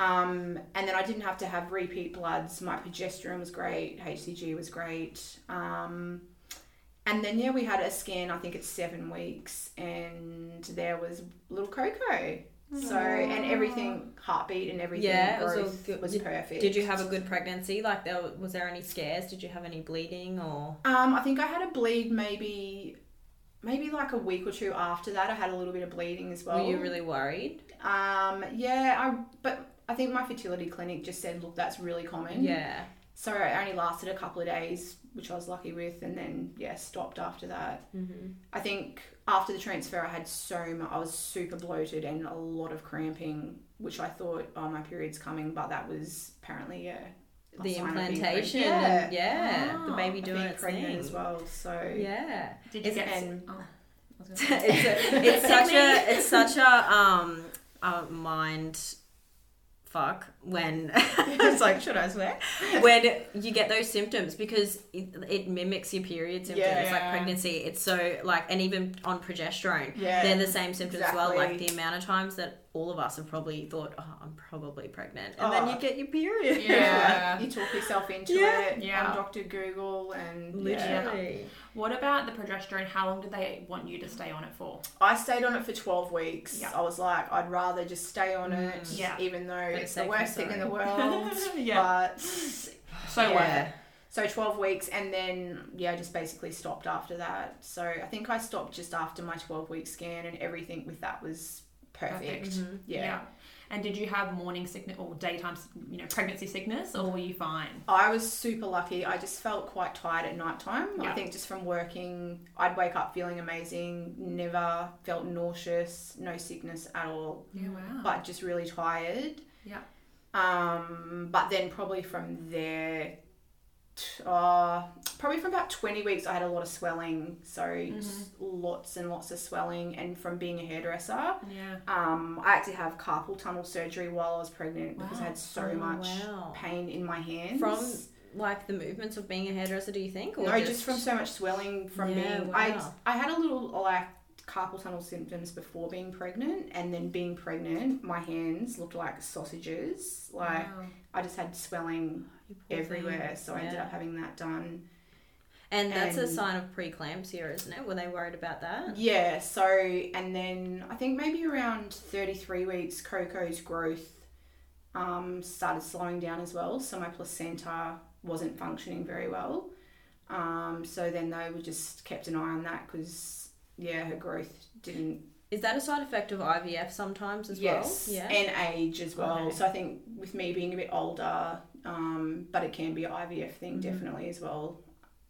S4: Um, and then I didn't have to have repeat bloods. My progesterone was great. HCG was great. Um, and then yeah, we had a scan. I think it's seven weeks, and there was little Coco. So and everything, heartbeat and everything,
S2: Yeah, it was all good.
S4: was
S2: Did-
S4: perfect.
S2: Did you have a good pregnancy? Like, there was there any scares? Did you have any bleeding or?
S4: Um, I think I had a bleed maybe, maybe like a week or two after that. I had a little bit of bleeding as well.
S2: Were you really worried?
S4: Um, yeah, I but I think my fertility clinic just said, look, that's really common.
S2: Yeah.
S4: So it only lasted a couple of days, which I was lucky with, and then yeah, stopped after that.
S2: Mm-hmm.
S4: I think after the transfer, I had so much. I was super bloated and a lot of cramping, which I thought, oh, my period's coming, but that was apparently yeah.
S2: The
S4: sign of being
S2: implantation.
S4: Yeah,
S2: Yeah. the
S1: Ah,
S2: baby doing its
S4: pregnant
S2: thing.
S4: as well. So
S2: Yeah.
S1: Did you
S2: It's-
S1: get?
S4: and-
S1: oh, I was gonna say.
S2: it's, a, it's such a it's such a um a mind fuck when it's like should I swear? When you get those symptoms because it, it mimics your period symptoms like
S4: Yeah.
S2: pregnancy it's so like and even on progesterone
S4: Yeah,
S2: they're the same symptoms as well like the amount of times that all of us have probably thought oh I'm probably pregnant and then
S4: Oh.
S2: you get your period
S1: Yeah.
S4: you talk yourself into
S2: Yeah.
S4: it
S1: Yeah.
S4: on Doctor Google, and yeah.
S2: literally
S1: What about the progesterone? How long did they want you to stay on it for?
S4: I stayed on it for 12 weeks.
S1: Yeah.
S4: I was like, I'd rather just stay on it,
S2: Mm.
S1: Yeah.
S4: even though
S2: Better
S4: it's the worst thing in the world.
S1: yeah.
S4: But
S1: So worth it.
S4: So 12 weeks, and then, yeah, I just basically stopped after that. So I think I stopped just after my 12 week scan, and everything with that was perfect.
S1: Perfect.
S2: Mhm.
S4: Yeah.
S1: And did you have morning sickness or daytime, you know, pregnancy sickness, or were you fine?
S4: I was super lucky. I just felt quite tired at night time.
S1: Yeah.
S4: I think just from working, I'd wake up feeling amazing, never felt nauseous, no sickness at all.
S1: Yeah. Wow.
S4: but just really tired.
S1: Yeah.
S4: Um, but then probably from there, uh, probably from about 20 weeks, I had a lot of swelling. So s- lots and lots of swelling. And from being a hairdresser,
S1: yeah.
S4: um, I had to have carpal tunnel surgery while I was pregnant because I had so
S2: Oh,
S4: much
S2: wow.
S4: pain in my hands.
S2: from like the movements of being a hairdresser do you think or
S4: no, just, from so much swelling from
S2: Yeah,
S4: being.
S2: wow.
S4: I I had a little like carpal tunnel symptoms before being pregnant, and then being pregnant, my hands looked like sausages. Like
S1: Wow.
S4: I just had swelling
S2: poor thing.
S4: everywhere, so I ended up having that done.
S2: And that's a sign of preeclampsia, isn't it? Were they worried about that?
S4: Yeah, so and then I think maybe around 33 weeks, Coco's growth um, started slowing down as well. So my placenta wasn't functioning very well. Um, so then they were just kept an eye on that because yeah, her growth didn't.
S2: Is that a side effect of IVF sometimes as
S4: yes,
S2: well? Yeah.
S4: and age as well.
S2: Okay.
S4: So I think with me being a bit older, um, but it can be an IVF thing
S2: Mhm.
S4: definitely as well.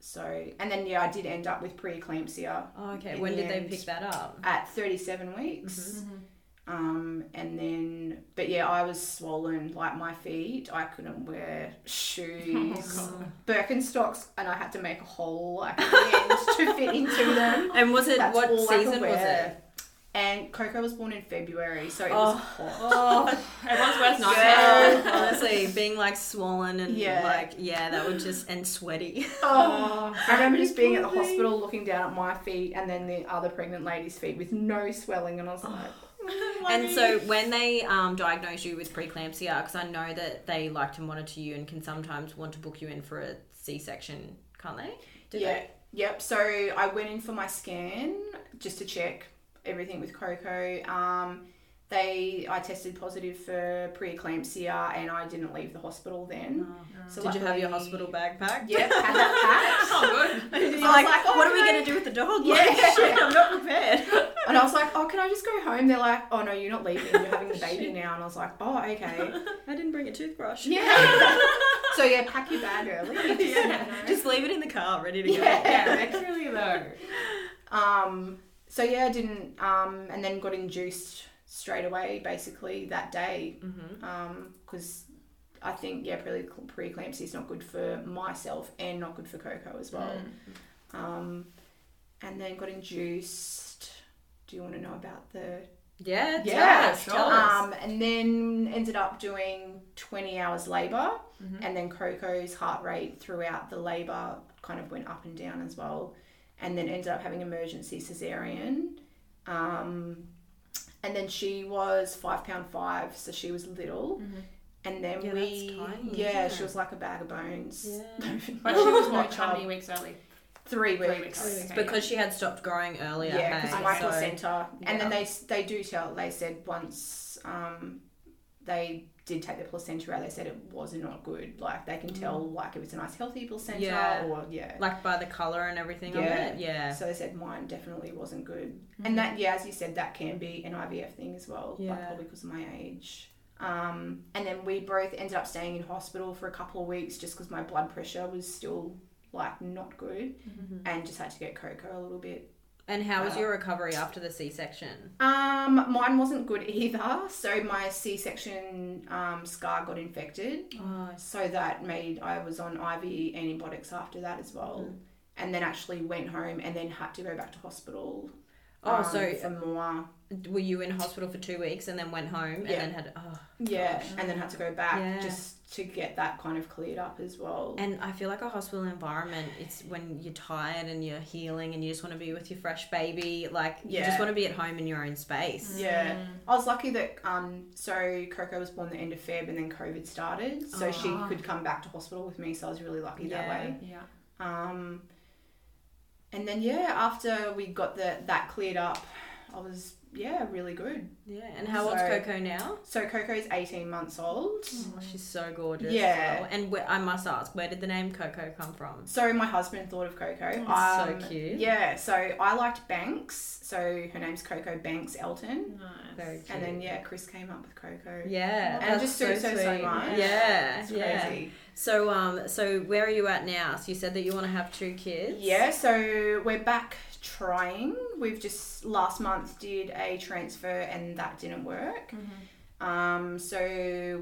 S4: So and then yeah, I did end up with preeclampsia
S2: oh, okay. When did they pick that up?
S4: at 37 weeks.
S1: Mhm.
S4: Um, and then, but yeah, I was swollen like my feet. I couldn't wear shoes,
S1: Oh,
S4: Birkenstocks, and I had to make a hole like at the end to fit into them.
S2: And was it
S4: That's
S2: what
S4: all
S2: season was it?
S4: And Coco was born in February, so it
S2: Oh.
S4: was hot.
S2: Oh,
S1: Everyone's worst nightmare.
S2: yeah. Honestly, being like swollen and
S4: Yeah.
S2: like yeah, that would just and sweaty.
S4: Oh, I remember just being at the hospital looking down at my feet and then the other pregnant lady's feet with no swelling, and I was like,
S2: And so when they um, diagnose you with preeclampsia, because I know that they like to monitor you and can sometimes want to book you in for a C-section, can't they? Do
S4: yeah,
S2: they?
S4: yep. So I went in for my scan just to check everything with Coco. Um, they I tested positive for preeclampsia and I didn't leave the hospital then. So
S2: Did you have your hospital bag packed?
S4: Yep, had that packed.
S1: Oh, good.
S2: You're
S4: I was
S2: like,
S4: like, oh,
S2: what are we
S4: okay.
S2: gonna do with the dog?
S4: Yeah.
S2: Like, shit, I'm not prepared.
S4: And I was like, oh, can I just go home? They're like, oh no, you're not leaving. You're having the baby now. And I was like, oh, okay.
S2: I didn't bring a toothbrush.
S4: Yeah. so yeah, pack your bag early. You just never know.
S2: Just leave it in the car, ready to go.
S4: Yeah.
S1: Yeah, literally though.
S4: Um, so yeah, I didn't, um, and then got induced straight away, basically that day,
S2: Mm-hmm.
S4: because I think yeah, pre preeclampsia is not good for myself and not good for Coco as well. Um, and then got induced. Do you want to know about the?
S2: Yeah,
S4: Yeah,
S2: us,
S1: sure.
S4: Um, and then ended up doing twenty hours labor, and then Coco's heart rate throughout the labor kind of went up and down as well, and then ended up having emergency cesarean. Um, and then she was five pound five, so she was little. And then
S2: Yeah,
S4: we,
S2: that's tiny,
S4: yeah, she was like a bag of bones.
S2: Yeah.
S1: But she was what? How many weeks early?
S4: Three weeks.
S1: Three weeks. Okay.
S2: Because she had stopped growing earlier.
S4: Yeah,
S2: hey,
S4: because my
S2: so-
S4: placenta, and then they they do tell. They said once um, they did take the placenta out, they said it was not good. Like they can mm. tell, like if it's a nice healthy placenta,
S2: Yeah.
S4: or yeah.
S2: Like by the colour and everything
S4: Yeah.
S2: of it. Yeah.
S4: So they said mine definitely wasn't good, mm. and that yeah, as you said, that can be an IVF thing as well,
S2: Yeah.
S4: but probably because of my age. Um, and then we both ended up staying in hospital for a couple of weeks just because my blood pressure was still like not good, mm-hmm. and just had to get Coco a little bit
S2: And how was your recovery after the C section?
S4: Um, mine wasn't good either. So my C-section um, scar got infected,
S2: Oh,
S4: so that made I was on IV antibiotics after that as well,
S2: Mm.
S4: and then actually went home and then had to go back to hospital.
S2: Oh,
S4: um,
S2: so-
S4: for more,
S2: were you in hospital for two weeks and then went home
S4: Yeah.
S2: and then had oh
S4: yeah, and then had to go back
S2: Yeah.
S4: just to get that kind of cleared up as well.
S2: and I feel like a hospital environment it's when you're tired and you're healing and you just want to be with your fresh baby like you just want to be at home in your own space
S4: Yeah, I was lucky that um, so Coco was born the end of Feb and then COVID started, so she
S1: Oh.
S4: could come back to hospital with me. So I was really lucky that way.
S1: Yeah.
S4: Um, and then yeah, after we got the that cleared up, I was yeah really good.
S2: yeah and how old's
S4: So-
S2: Coco now
S4: So Coco's eighteen months old.
S2: oh, she's so gorgeous
S4: Yeah.
S2: as well. and where, I must ask where did the name Coco come from
S4: So my husband thought of Coco.
S2: That's so
S4: Um,
S2: cute.
S4: Yeah, so I liked Banks. So her name's Coco Banks Elton.
S1: Nice.
S2: very cute
S4: And then yeah, Chris came up with Coco.
S2: yeah
S4: And
S2: that's
S4: just so, so, so
S2: sweet.
S4: much.
S2: yeah
S4: It's
S2: yeah
S4: crazy.
S2: So um so where are you at now so you said that you want to have two kids
S4: Yeah, so we're back trying. We've just last month did a transfer and that didn't work. Um, so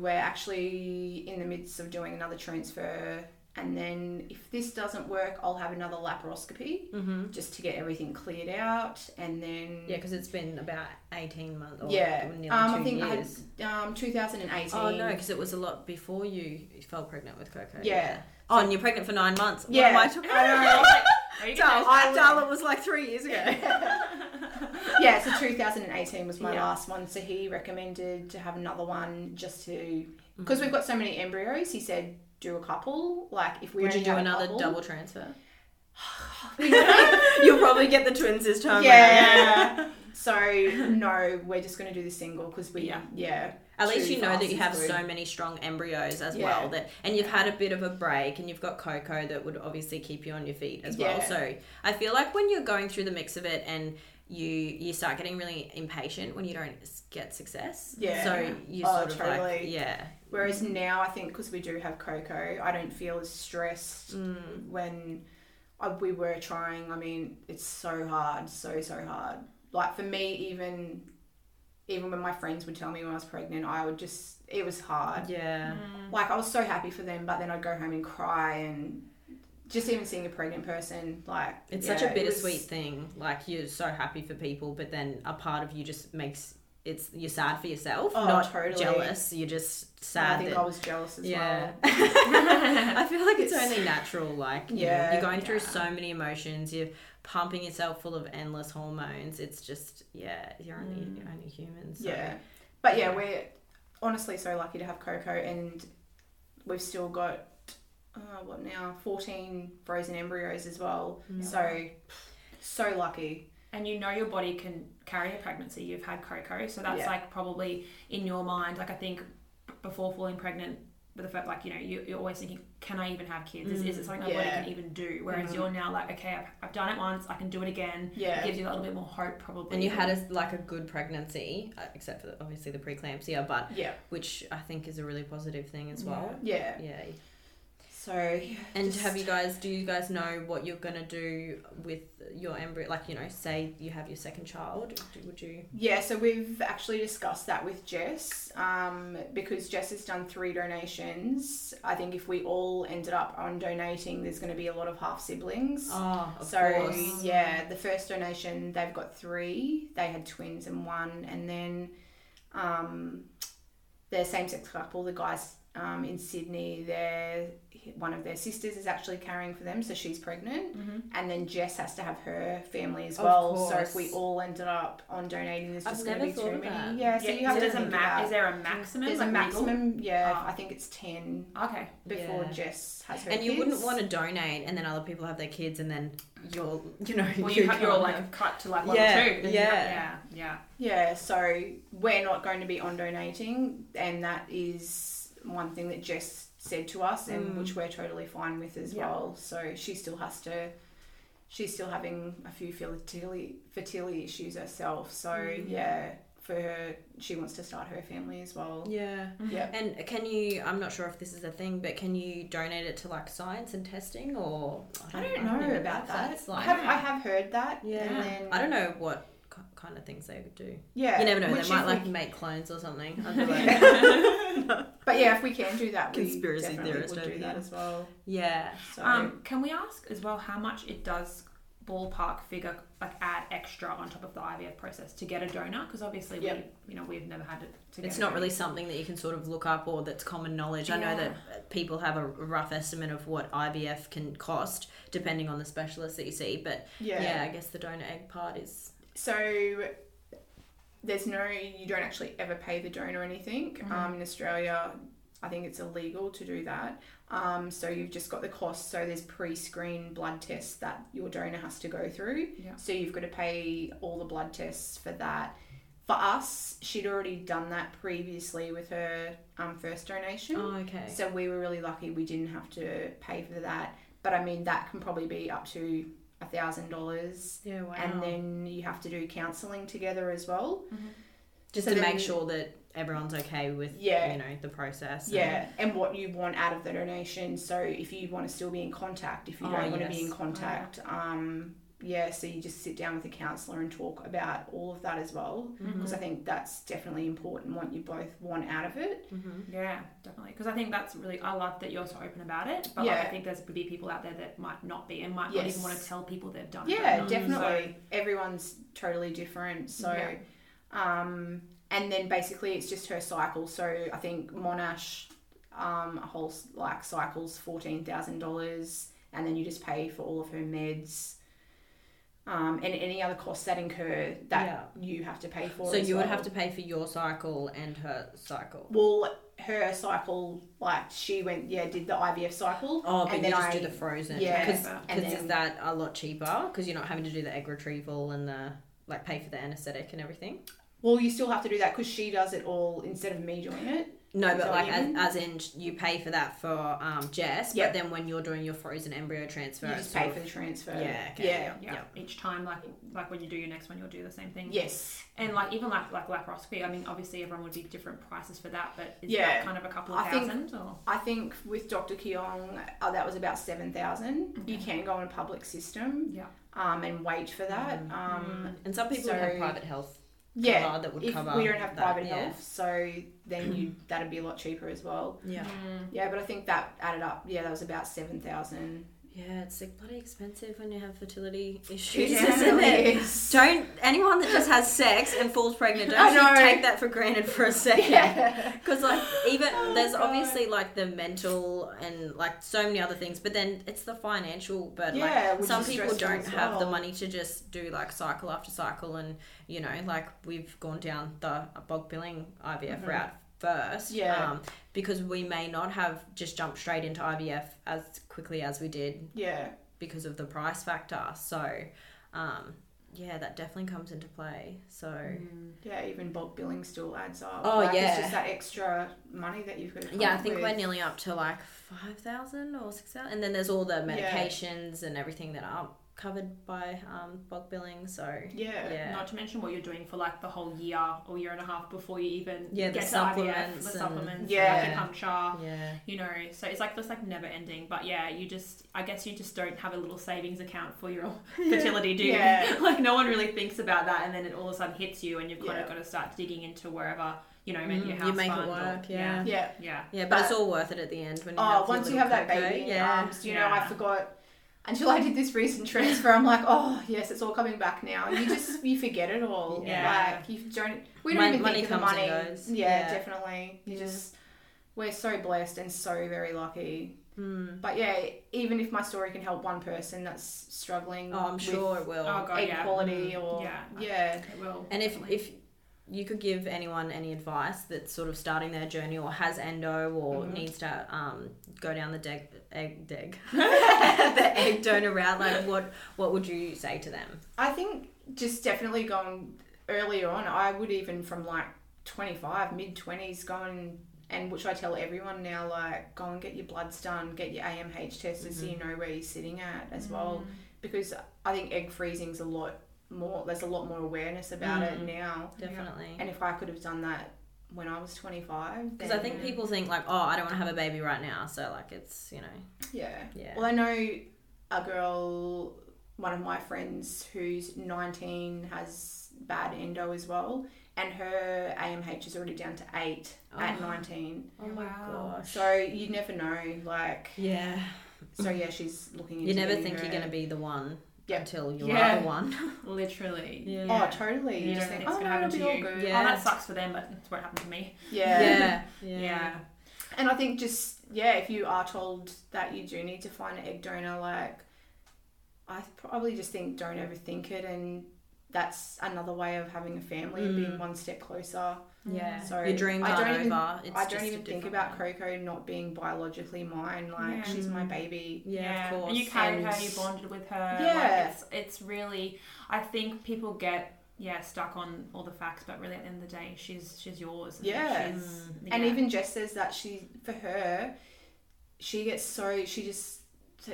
S4: we're actually in the midst of doing another transfer, and then if this doesn't work, I'll have another laparoscopy
S2: mm-hmm
S4: just to get everything cleared out, and then
S2: Yeah, because it's been about 18 months or
S4: Yeah,
S2: nearly
S4: um,
S2: two
S4: I think
S2: years.
S4: I had um 2018.
S2: oh, no, because it was a lot before you fell pregnant with Coco.
S4: Yeah.
S2: Oh, and you're pregnant for nine months.
S4: Yeah.
S2: What am I talking about?
S1: Are you
S2: Darl,
S1: gonna-
S2: I, Darl, it was like three years ago.
S4: yeah, so 2018 was my
S2: Yeah.
S4: last one. So he recommended to have another one just to because we've got so many embryos. He said do a couple. Like if we
S2: Would you do another
S4: couple-
S2: double transfer? You'll probably get the twins this time. round.
S4: Yeah. so no, we're just gonna do the single because we
S1: Yeah.
S4: yeah.
S2: At least you know that you have so many strong embryos as
S4: Yeah.
S2: well that and you've had a bit of a break and you've got Coco that would obviously keep you on your feet as well. So I feel like when you're going through the mix of it and you you start getting really impatient when you don't get success.
S4: Yeah.
S2: So you
S4: Oh,
S2: sort of like
S4: totally.
S2: yeah.
S4: Whereas now I think because we do have Coco, I don't feel as stressed
S2: Mm.
S4: when I, we were trying. I mean, it's so hard, so so hard. Like for me, even even when my friends would tell me when I was pregnant, I would just it was hard.
S2: Yeah.
S4: Like I was so happy for them, but then I'd go home and cry and just even seeing a pregnant person like
S2: It's
S4: yeah,
S2: such a bittersweet
S4: was-
S2: thing. Like you're so happy for people, but then a part of you just makes it's you're sad for yourself,
S4: Oh,
S2: not
S4: totally.
S2: jealous. You're just sad.
S4: I think
S2: that-
S4: I was jealous as
S2: yeah.
S4: well.
S2: I feel like it's,
S4: It's-
S2: only natural. Like, you
S4: Yeah,
S2: know, you're going through
S4: yeah.
S2: so many emotions. You're pumping yourself full of endless hormones. It's just, yeah, you're only mm. you're only human. So.
S4: Yeah. But yeah, we're honestly so lucky to have Coco, and we've still got uh, what now? Fourteen frozen embryos as well. So so lucky.
S1: and you know your body can carry a pregnancy. You've had Coco, so that's
S4: Yeah.
S1: like probably in your mind. Like I think before falling pregnant, with the fact like you know you, you're always thinking, can I even have kids? Is, is it something my body can even do? Whereas
S4: Mhm.
S1: you're now like, okay, I've, I've done it once, I can do it again.
S4: Yeah.
S1: It gives you a little bit more hope, probably.
S2: And you had a, like a good pregnancy, uh, except for obviously the preeclampsia, but
S4: Yeah.
S2: which I think is a really positive thing as well.
S4: Yeah.
S2: Yeah.
S4: So
S2: And
S4: just-
S2: have you guys? Do you guys know what you're gonna do with your embryo? Like you know, say you have your second child, would you?
S4: Yeah, so we've actually discussed that with Jess um, because Jess has done three donations. I think if we all ended up on donating, there's going to be a lot of half siblings.
S2: Oh, of
S4: so
S2: course.
S4: yeah, the first donation they've got three. They had twins and one, and then um, their same sex couple, the guys um, in Sydney, their one of their sisters is actually carrying for them, so she's pregnant,
S1: Mhm.
S4: and then Jess has to have her family as well. So if we all ended up on donating, there's just going to be too many.
S2: that.
S4: Yeah, so you have to
S1: a
S4: think
S1: ma-
S4: about-
S1: is there a maximum?
S4: There's a
S1: like, legal?
S4: maximum, yeah.
S1: Ah.
S4: I think it's ten
S1: Okay.
S4: before
S2: Yeah.
S4: Jess has her.
S2: And you wouldn't want to donate, and then other people have their kids, and then you're, you know,
S1: Well, you have, you're
S2: can't
S1: like
S2: have-
S1: cut to like one
S2: Yeah,
S1: two. then
S2: yeah.
S1: yeah, yeah.
S4: Yeah, so we're not going to be on donating, and that is one thing that Jess said to us, and
S2: Mm.
S4: which we're totally fine with as
S1: Yeah.
S4: well. So she still has to. She's still having a few fertility fertility issues herself. So
S2: Mm.
S4: yeah, for her, she wants to start her family as well.
S2: Yeah.
S4: Yeah.
S2: And can you? I'm not sure if this is a thing, but can you donate it to like science and testing, or
S4: I don't
S2: even
S4: know
S2: if
S4: about that.
S2: that's
S4: I
S2: Like,
S4: have, I have heard that.
S2: yeah.
S4: And then,
S2: I don't know what kind of things they would do.
S4: Yeah.
S2: you never know.
S4: which
S2: They might like
S4: we-
S2: make clones or something. I'd be like,
S4: But yeah, if we can do that,
S2: Conspiracy theorist
S4: would do
S2: over
S4: that
S2: here.
S4: as well.
S2: yeah.
S4: So
S1: Um, can we ask as well how much it does ballpark figure like add extra on top of the IVF process to get a donor? Because obviously
S4: Yep.
S1: we, you know, we've never had it. To get
S2: It's not really something that you can sort of look up or that's common knowledge. I know that people have a rough estimate of what IVF can cost depending on the specialist that you see, but
S4: yeah.
S2: yeah, I guess the donor egg part is
S4: So there's no, you don't actually ever pay the donor anything.
S1: Mhm.
S4: Um, in Australia, I think it's illegal to do that. Um, so you've just got the cost. So there's pre-screen blood tests that your donor has to go through.
S1: Yeah.
S4: So you've got to pay all the blood tests for that. For us, she'd already done that previously with her um, first donation.
S2: Oh, okay.
S4: So we were really lucky we didn't have to pay for that. But I mean, that can probably be up to a thousand dollars.
S2: Yeah, wow.
S4: And then you have to do counselling together as well.
S2: just
S4: so
S2: to make sure that everyone's okay with
S4: Yeah.
S2: you know the process. and-
S4: Yeah, and what you want out of the donation. So if you want to still be in contact, if you
S2: Oh,
S4: don't want to be in contact, um, yeah, so you just sit down with a counsellor and talk about all of that as well.
S2: Mm-hmm.
S4: Because I think that's definitely important. What you both want out of it.
S2: Mhm.
S1: Yeah, definitely. Because I think that's really, I love that you're so open about it. But like, I think there's be people out there that might not be and might not even want to tell people they've done
S4: Yeah,
S1: it.
S4: definitely. Everyone's totally different. So,
S1: Yeah.
S4: um, and then basically it's just her cycle. So I think Monash, um, a whole like cycles fourteen thousand dollars, and then you just pay for all of her meds. Um, and any other costs that incur that you have to pay for.
S2: So you would have to pay for your cycle and her cycle.
S4: Well, her cycle, like she went, yeah, did the IVF cycle.
S2: Oh, but
S4: and
S2: you
S4: then
S2: just
S4: I,
S2: do the frozen.
S4: yeah,
S2: Because is that a lot cheaper? Because you're not having to do the egg retrieval and the like pay for the anesthetic and everything.
S4: Well, you still have to do that because she does it all instead of me doing it.
S2: No, but like as, as in you pay for that for um, Jess,
S4: Yep.
S2: but then when you're doing your frozen embryo transfer,
S4: You
S2: it's
S4: just
S2: sort
S4: pay
S2: of-
S4: for the transfer.
S2: Yeah, okay,
S4: Yeah.
S1: Yeah, each time, like like when you do your next one, you'll do the same thing.
S4: Yes.
S1: And like even like like laparoscopy, I mean, obviously everyone would be different prices for that, but is
S4: Yeah.
S1: that kind of a couple of
S4: I think-
S1: thousand or?
S4: I think with Dr. Keong, uh, that was about 7,000. You
S1: Okay.
S4: can go on a public system
S1: Yeah.
S4: um, and wait for that.
S2: Mm.
S4: Um,
S2: and some people would have private health
S4: yeah.
S2: cover that would
S4: If
S2: cover.
S4: we don't have
S2: that,
S4: private
S2: yeah.
S4: health, so then you that'd be a lot cheaper as well.
S2: Yeah, mm.
S4: Yeah, but I think that added up. Yeah, that was about 7,000.
S2: Yeah, it's like bloody expensive when you have fertility
S4: It
S2: issues, isn't
S4: definitely
S2: it?
S4: is.
S2: Don't anyone that just has sex and falls pregnant. Don't take that for granted for a second.
S4: Yeah.
S2: Because like even
S4: Oh,
S2: there's
S4: God.
S2: obviously like the mental and like so many other things, but then it's the financial. But
S4: Yeah,
S2: like some people don't have the money to just do like cycle after cycle, and you know like we've gone down the bulk billing IVF
S4: Mhm.
S2: route first.
S4: Yeah.
S2: Um, because we may not have just jumped straight into IVF as quickly as we did
S4: Yeah.
S2: because of the price factor. So, um, yeah, that definitely comes into play. So
S1: Mm.
S4: Yeah, even bulk billing still adds up.
S2: Oh,
S4: like,
S2: yeah.
S4: It's just that extra money that you've got to
S2: yeah, I think
S4: with.
S2: we're nearly up to like five thousand or six thousand, and then there's all the medications and everything that are covered by um, bulk billing. So
S4: Yeah.
S2: yeah,
S1: Not to mention what you're doing for like the whole year or year and a half before you even
S2: Yeah, the
S1: get to IVF,
S2: supplements
S1: the
S2: and-
S1: supplements,
S4: Yeah.
S1: acupuncture.
S2: yeah,
S1: You know, so it's like this like never ending. But yeah, you just I guess you just don't have a little savings account for your fertility, do you?
S4: Yeah.
S1: like no one really thinks about that, and then it all of a sudden hits you, and you've kind
S4: Yeah.
S1: of got to start digging into wherever you know maybe
S2: Mm,
S1: your
S2: you
S1: house
S2: make it
S1: fund or-
S2: work, yeah.
S4: Yeah.
S1: yeah.
S2: yeah. But, it's all worth it at the end when you
S4: Oh, once you have that baby in your
S2: yeah.
S4: arms, you know, I forgot until I did this recent transfer. I'm like, oh yes, it's all coming back now. You just you forget it all.
S1: Yeah.
S4: Like you don't. We don't
S2: Mon-
S4: even
S2: money
S4: think of the money. Yeah,
S2: Yeah.
S4: definitely. You
S2: Yeah.
S4: just we're so blessed and so very lucky.
S2: Mm.
S4: But yeah, even if my story can help one person that's struggling,
S2: Oh, I'm
S4: with
S2: sure it will.
S1: Oh, God.
S4: egg
S1: yeah.
S4: quality or
S1: Yeah.
S4: yeah,
S1: It will.
S2: And if
S1: definitely.
S2: if you could give anyone any advice that's sort of starting their journey or has endo or
S4: Mhm.
S2: needs to um, go down the deg, egg deg the egg donor route, like what what would you say to them?
S4: I think just definitely going earlier on. I would even from like 25, mid 20s, going and, and which I tell everyone now, like go and get your bloods done, get your AMH tested so you know where you're sitting at as well. Because I think egg freezing's a lot more, there's a lot more awareness about it
S2: Mm.
S4: now.
S2: Definitely.
S4: And if I could have done that when I was 25,
S2: Because I
S4: then-
S2: think people think like, oh, I don't want to have a baby right now, so like it's you know,
S4: Yeah.
S2: yeah.
S4: Well, I know a girl, one of my friends who's 19 has bad endo as well, and her AMH is already down to 8 at
S2: Oh.
S4: 19.
S2: oh my
S1: Wow.
S2: gosh.
S4: So you never know, like,
S2: yeah.
S4: so yeah, she's looking into
S2: You never
S4: getting
S2: think
S4: her-
S2: you're gonna be the one
S4: Yep.
S2: until you
S1: Yeah.
S2: are the one.
S1: Literally.
S2: Yeah.
S4: Oh, totally.
S1: You
S4: You just
S1: don't
S4: think,
S1: think it's
S4: oh,
S1: gonna happen to
S4: be all
S1: you.
S4: good.
S2: Yeah.
S1: Oh, that sucks for them, but that's what happened to me.
S4: Yeah.
S2: Yeah.
S1: Yeah.
S4: And I think just, yeah, if you are told that you do need to find an egg donor, like, I probably just think don't overthink it and that's another way of having a family and being
S2: Mm.
S4: one step closer. Mm.
S2: Yeah.
S4: So
S2: Your dreams
S4: I
S2: aren't
S4: don't even-
S2: over. It's
S4: I don't
S2: a
S4: even think about
S2: one.
S4: Coco not being biologically mine. Like
S1: Yeah.
S4: she's my baby.
S2: Yeah, of course.
S1: And you carried
S4: And-
S1: her, you bonded with her.
S4: Yeah.
S1: Like it's it's really I think people get yeah, stuck on all the facts, but really at the end of the day she's she's yours. and
S4: Yeah.
S1: She's, mm.
S4: And
S1: yeah.
S4: even Jess says that she, for her, she gets so she just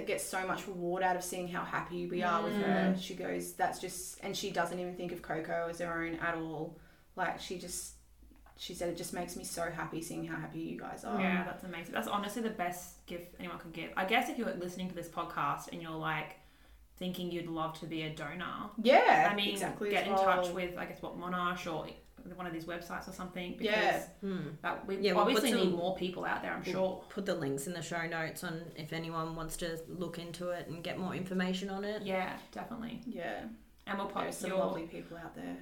S4: gets so much reward out of seeing how happy we are with her. Mm. She goes, that's just, and she doesn't even think of Coco as her own at all. Like she just, she said it just makes me so happy seeing how happy you guys are.
S1: Yeah, that's amazing. That's honestly the best gift anyone could give. I guess if you're listening to this podcast and you're like thinking you'd love to be a donor,
S4: Yeah,
S1: I mean,
S4: exactly.
S1: get in
S4: well.
S1: touch with I guess what Monash or one of these websites or something because
S4: Yeah.
S2: Hmm.
S1: that we
S2: Yeah, we'll put
S1: obviously need
S2: some-
S1: more people out there. I'm
S2: We'll
S1: sure.
S2: Put the links in the show notes on if anyone wants to look into it and get more information on it.
S1: Yeah, definitely.
S4: Yeah,
S1: And we'll pop
S4: there's some
S1: your.
S4: lovely people out there.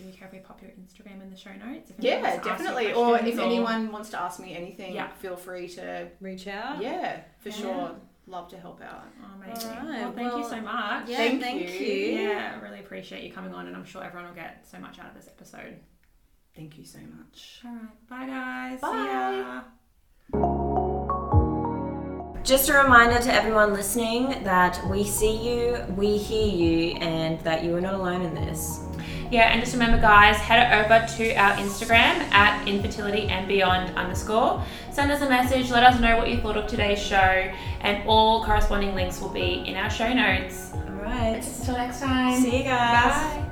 S1: Do you care if we pop your Instagram in the show notes? If anyone
S4: Yeah,
S1: wants to
S4: definitely. Or
S1: questions
S4: if anyone wants to ask me anything,
S1: Yeah.
S4: feel free to.
S2: Reach out.
S4: Yeah, for
S1: Yeah.
S4: sure. Love to help out.
S1: Oh, amazing.
S2: Alright,
S1: well, thank you so much.
S2: Yeah,
S4: Thank
S2: thank,
S4: you.
S2: you.
S1: Yeah, I really appreciate you coming on, and I'm sure everyone will get so much out of this episode.
S4: Thank you so much.
S1: All right, bye guys.
S4: Bye.
S1: See ya.
S2: Just a reminder to everyone listening that we see you, we hear you, and that you are not alone in this.
S1: Yeah, and just remember, guys, head over to our Instagram at infertility and beyond underscore. Send us a message, let us know what you thought of today's show, and all corresponding links will be in our show notes.
S2: All right.
S1: Until next time.
S2: See you guys.
S1: Bye.